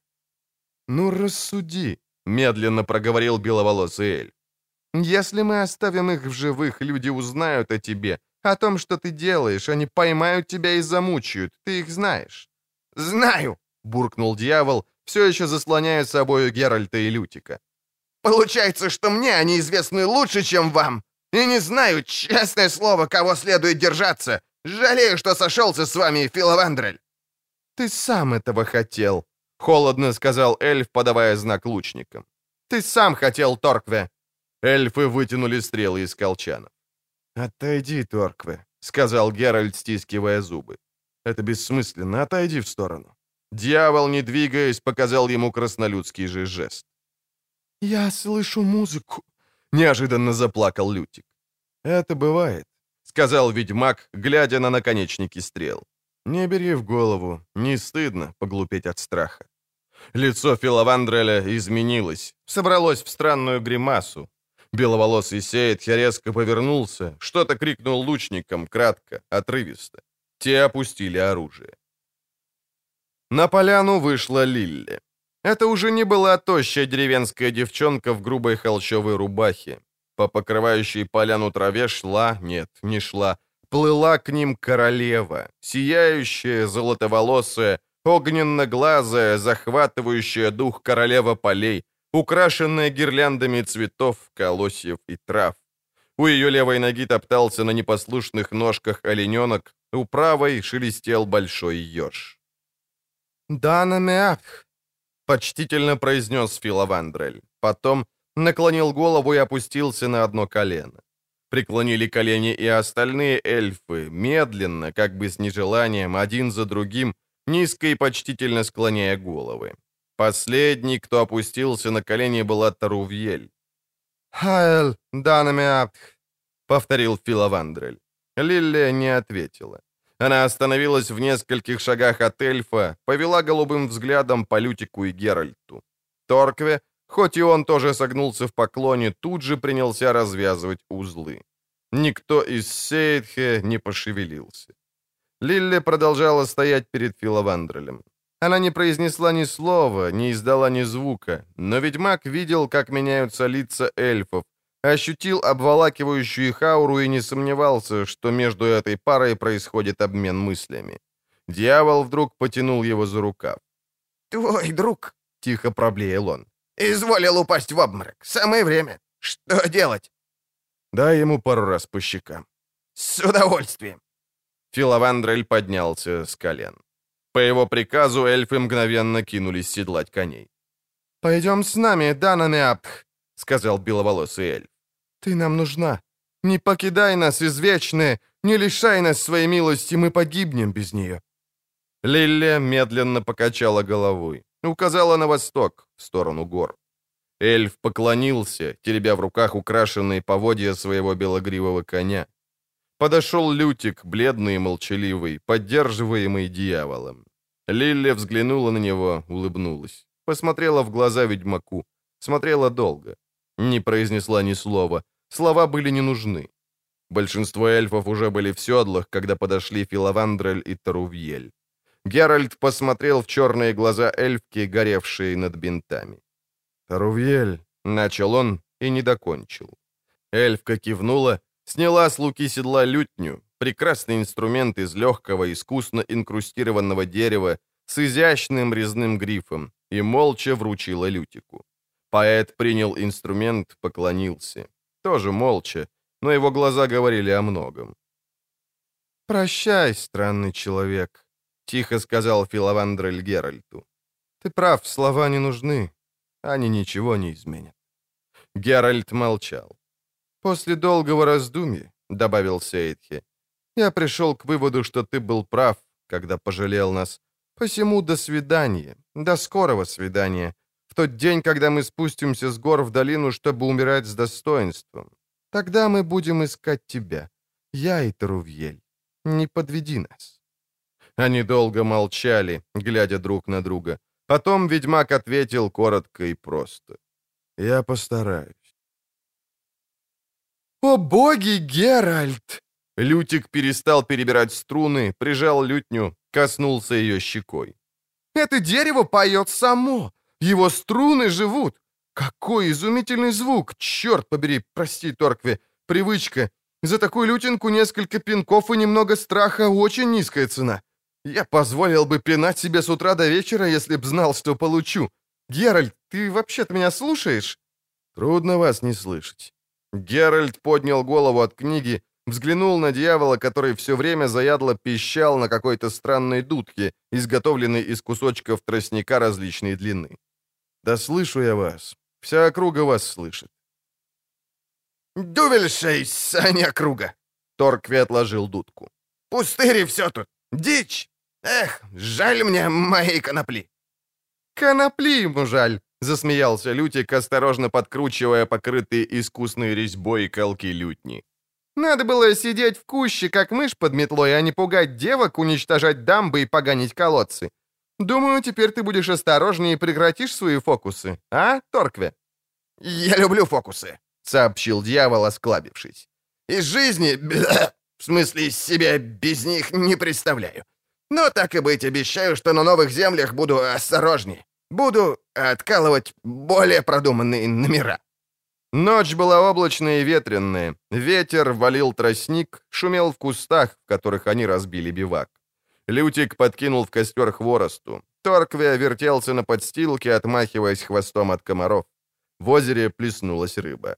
«Ну, рассуди», — медленно проговорил беловолосый Эль. «Если мы оставим их в живых, люди узнают о тебе, о том, что ты делаешь, они поймают тебя и замучают, ты их знаешь». «Знаю», — буркнул дьявол, все еще заслоняя собою Геральта и Лютика. «Получается, что мне они известны лучше, чем вам. И не знаю, честное слово, кого следует держаться. Жалею, что сошелся с вами, Филовандрель». «Ты сам этого хотел», — холодно сказал эльф, подавая знак лучникам. «Ты сам хотел, Торкве!» Эльфы вытянули стрелы из колчанов. «Отойди, Торкве», — сказал Геральт, стискивая зубы. «Это бессмысленно. Отойди в сторону». Дьявол, не двигаясь, показал ему краснолюдский же жест. «Я слышу музыку», — неожиданно заплакал Лютик. «Это бывает», — сказал ведьмак, глядя на наконечники стрел. «Не бери в голову, не стыдно поглупеть от страха». Лицо Филовандреля изменилось, собралось в странную гримасу. Беловолосый сеятхе резко повернулся, что-то крикнул лучникам, кратко, отрывисто. Те опустили оружие. На поляну вышла Лилли. Это уже не была тощая деревенская девчонка в грубой холщовой рубахе. По покрывающей поляну траве шла, нет, не шла, плыла к ним королева, сияющая, золотоволосая, огненно-глазая, захватывающая дух королева полей, украшенная гирляндами цветов, колосьев и трав. У ее левой ноги топтался на непослушных ножках олененок, у правой шелестел большой еж. «Дана Меапх», — почтительно произнес Филовандрель. Потом наклонил голову и опустился на одно колено. Преклонили колени и остальные эльфы, медленно, как бы с нежеланием, один за другим, низко и почтительно склоняя головы. Последний, кто опустился на колени, была Тарувьель. «Хаэль, Дана Меапх», — повторил Филовандрель. Лилия не ответила. Она остановилась в нескольких шагах от эльфа, повела голубым взглядом по Лютику и Геральту. Торкве Хоть и он тоже согнулся в поклоне, тут же принялся развязывать узлы. Никто из Сейдхе не пошевелился. Лилли продолжала стоять перед Филовандрелем. Она не произнесла ни слова, не издала ни звука, но ведьмак видел, как меняются лица эльфов, ощутил обволакивающую их ауру и не сомневался, что между этой парой происходит обмен мыслями. Дьявол вдруг потянул его за рукав. «Твой друг», — тихо проблеял он, — «изволил упасть в обморок. Самое время. Что делать?» «Дай ему пару раз по щекам». «С удовольствием». Филовандрель поднялся с колен. По его приказу эльфы мгновенно кинулись седлать коней. «Пойдем с нами, Данамиапх», — сказал беловолосый эльф. «Ты нам нужна. Не покидай нас, извечные, не лишай нас своей милости, мы погибнем без нее». Лилля медленно покачала головой, указала на восток, в сторону гор. Эльф поклонился, теребя в руках украшенные поводья своего белогривого коня. Подошел Лютик, бледный и молчаливый, поддерживаемый дьяволом. Лилля взглянула на него, улыбнулась. Посмотрела в глаза ведьмаку. Смотрела долго. Не произнесла ни слова. Слова были не нужны. Большинство эльфов уже были в седлах, когда подошли Филовандрель и Тарувьель. Геральт посмотрел в черные глаза эльфки, горевшие над бинтами. «Тарувьель», — начал он и не докончил. Эльфка кивнула, сняла с луки седла лютню, прекрасный инструмент из легкого, искусно инкрустированного дерева с изящным резным грифом, и молча вручила лютику. Поэт принял инструмент, поклонился. Тоже молча, но его глаза говорили о многом. «Прощай, странный человек», — тихо сказал Филовандрель Геральту. «Ты прав, слова не нужны. Они ничего не изменят». Геральт молчал. «После долгого раздумья», — добавил Сейдхи, — «я пришел к выводу, что ты был прав, когда пожалел нас. Посему до свидания, до скорого свидания, в тот день, когда мы спустимся с гор в долину, чтобы умирать с достоинством. Тогда мы будем искать тебя, я и Тарувьель. Не подведи нас». Они долго молчали, глядя друг на друга. Потом ведьмак ответил коротко и просто. «Я постараюсь». «О боги, Геральт!» Лютик перестал перебирать струны, прижал лютню, коснулся ее щекой. «Это дерево поет само! Его струны живут! Какой изумительный звук! Черт побери, прости, Торкве, привычка! За такую лютинку несколько пинков и немного страха очень низкая цена. Я позволил бы пинать себе с утра до вечера, если б знал, что получу. Геральт, ты вообще-то меня слушаешь?» «Трудно вас не слышать». Геральт поднял голову от книги, взглянул на дьявола, который все время заядло пищал на какой-то странной дудке, изготовленной из кусочков тростника различной длины. «Да слышу я вас. Вся округа вас слышит». «Дувельшейс, а не округа!» Торкви отложил дудку. «Пустыри все тут! Дичь! Эх, жаль мне моей конопли!» «Конопли ему жаль!» — засмеялся Лютик, осторожно подкручивая покрытые искусной резьбой колки лютни. «Надо было сидеть в куще, как мышь под метлой, а не пугать девок, уничтожать дамбы и поганить колодцы. Думаю, теперь ты будешь осторожнее и прекратишь свои фокусы, а, Торкве?» «Я люблю фокусы», — сообщил дьявол, осклабившись. «Из жизни, <coughs> в смысле, из себя без них не представляю. Но так и быть, обещаю, что на новых землях буду осторожнее. Буду откалывать более продуманные номера». Ночь была облачная и ветренная. Ветер валил тростник, шумел в кустах, в которых они разбили бивак. Лютик подкинул в костер хворосту. Торквия вертелся на подстилке, отмахиваясь хвостом от комаров. В озере плеснулась рыба.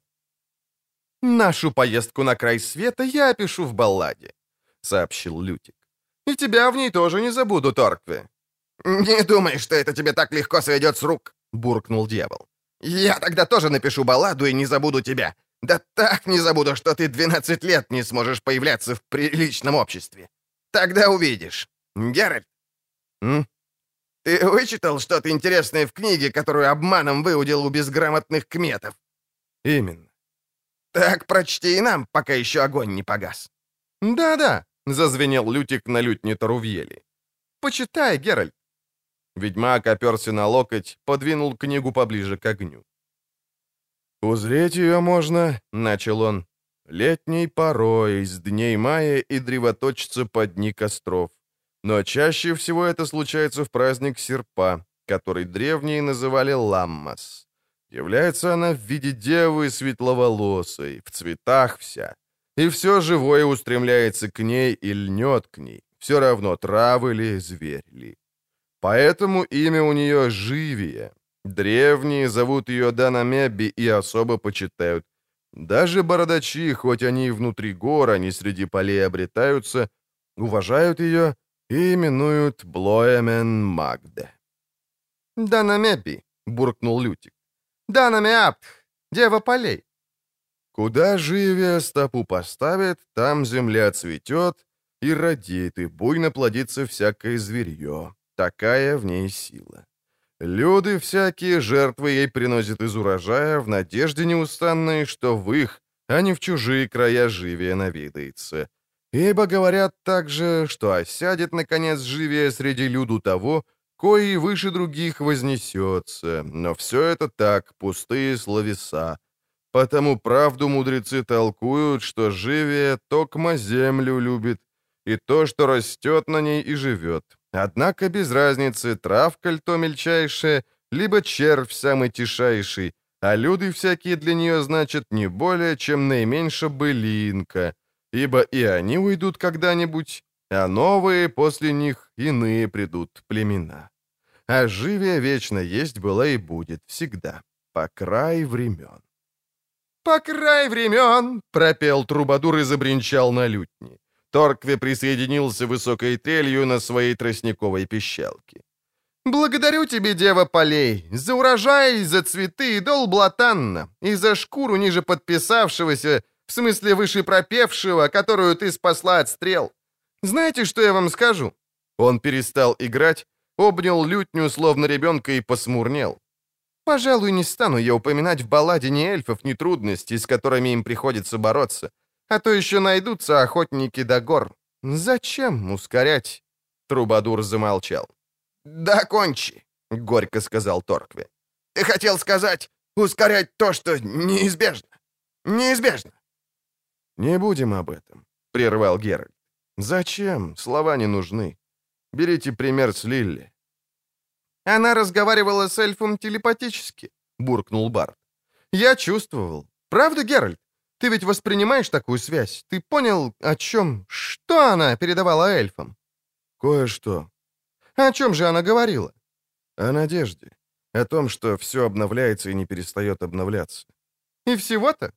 «Нашу поездку на край света я опишу в балладе», — сообщил Лютик. «И тебя в ней тоже не забуду, Торкве». «Не думай, что это тебе так легко сойдет с рук», — буркнул дьявол. «Я тогда тоже напишу балладу и не забуду тебя. Да так не забуду, что ты 12 лет не сможешь появляться в приличном обществе. Тогда увидишь. Геральт?» «М?» «Ты вычитал что-то интересное в книге, которую обманом выудил у безграмотных кметов?» «Именно». «Так прочти и нам, пока еще огонь не погас». «Да-да», — зазвенел Лютик на лютне Тарувьели. «Почитай, Геральт». Ведьмак оперся на локоть, подвинул книгу поближе к огню. «Узреть ее можно», — начал он, — «летней порой, с дней мая и древоточится под дни костров. Но чаще всего это случается в праздник серпа, который древние называли Ламмас. Является она в виде девы светловолосой, в цветах вся. И все живое устремляется к ней и льнет к ней, все равно травы ли, зверь ли. Поэтому имя у нее Живия. Древние зовут ее Данамебби и особо почитают. Даже бородачи, хоть они и внутри гор, они среди полей обретаются, уважают ее и именуют Блоемен Магде. «Данамебби», — буркнул Лютик. «Данамеаптх, дева полей». Куда живее стопу поставит, там земля цветет и родит, и буйно плодится всякое зверье. Такая в ней сила. Люди всякие жертвы ей приносят из урожая в надежде неустанной, что в их, а не в чужие края живее навидается. Ибо говорят также, что осядет, наконец, живее среди люду того, кои выше других вознесется. Но все это так, пустые словеса. Потому правду мудрецы толкуют, что живее токма землю любит, и то, что растет на ней и живет. Однако без разницы, травка ль то мельчайшая, либо червь самый тишайший, а люди всякие для нее значат не более, чем наименьше былинка, ибо и они уйдут когда-нибудь, а новые после них иные придут племена. А живее вечно есть была и будет всегда, по край времен. «По край времен!» — пропел трубадур и забринчал на лютни. Торкве присоединился высокой трелью на своей тростниковой пищалке. «Благодарю тебе, дева полей, за урожай, за цветы дол блатанна, и за шкуру ниже подписавшегося, в смысле выше пропевшего, которую ты спасла от стрел. Знаете, что я вам скажу?» Он перестал играть, обнял лютню, словно ребенка, и посмурнел. «Пожалуй, не стану я упоминать в балладе ни эльфов, ни трудностей, с которыми им приходится бороться. А то еще найдутся охотники до гор. Зачем ускорять?» Трубадур замолчал. «Да кончи», — горько сказал Торкве. «Ты хотел сказать, ускорять то, что неизбежно. Неизбежно». «Не будем об этом», — прервал Геральт. «Зачем? Слова не нужны. Берите пример с Лилли». «Она разговаривала с эльфом телепатически», — буркнул Барт. «Я чувствовал. Правда, Геральт? Ты ведь воспринимаешь такую связь? Ты понял, о чем, что она передавала эльфам?» «Кое-что». «О чем же она говорила?» «О надежде. О том, что все обновляется и не перестает обновляться». «И всего-то?»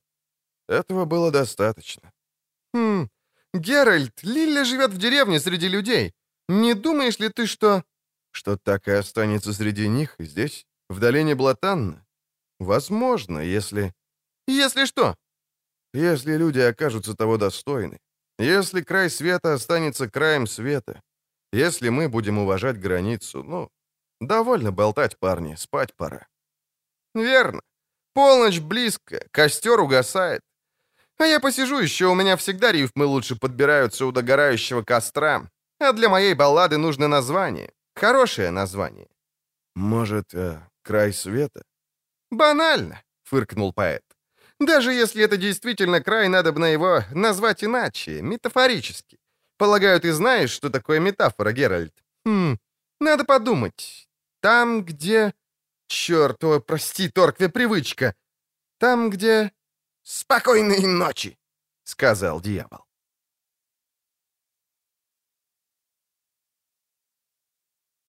«Этого было достаточно». «Хм, Геральт, Лилля живет в деревне среди людей. Не думаешь ли ты, что...» «Что так и останется среди них, здесь, в долине Блатанна? Возможно, если...» «Если что?» Если люди окажутся того достойны. Если край света останется краем света. Если мы будем уважать границу, ну, довольно болтать, парни, спать пора. Верно. Полночь близко, костер угасает. А я посижу еще, у меня всегда рифмы лучше подбираются у догорающего костра. А для моей баллады нужно название. Хорошее название. Может, э, край света? Банально, фыркнул поэт. Даже если это действительно край, надо бы на его назвать иначе, метафорически. Полагаю, ты знаешь, что такое метафора, Геральт? Хм, надо подумать. Там, где... Черт, о, прости, Торкве, привычка. Там, где... «Спокойной ночи!» — сказал дьявол.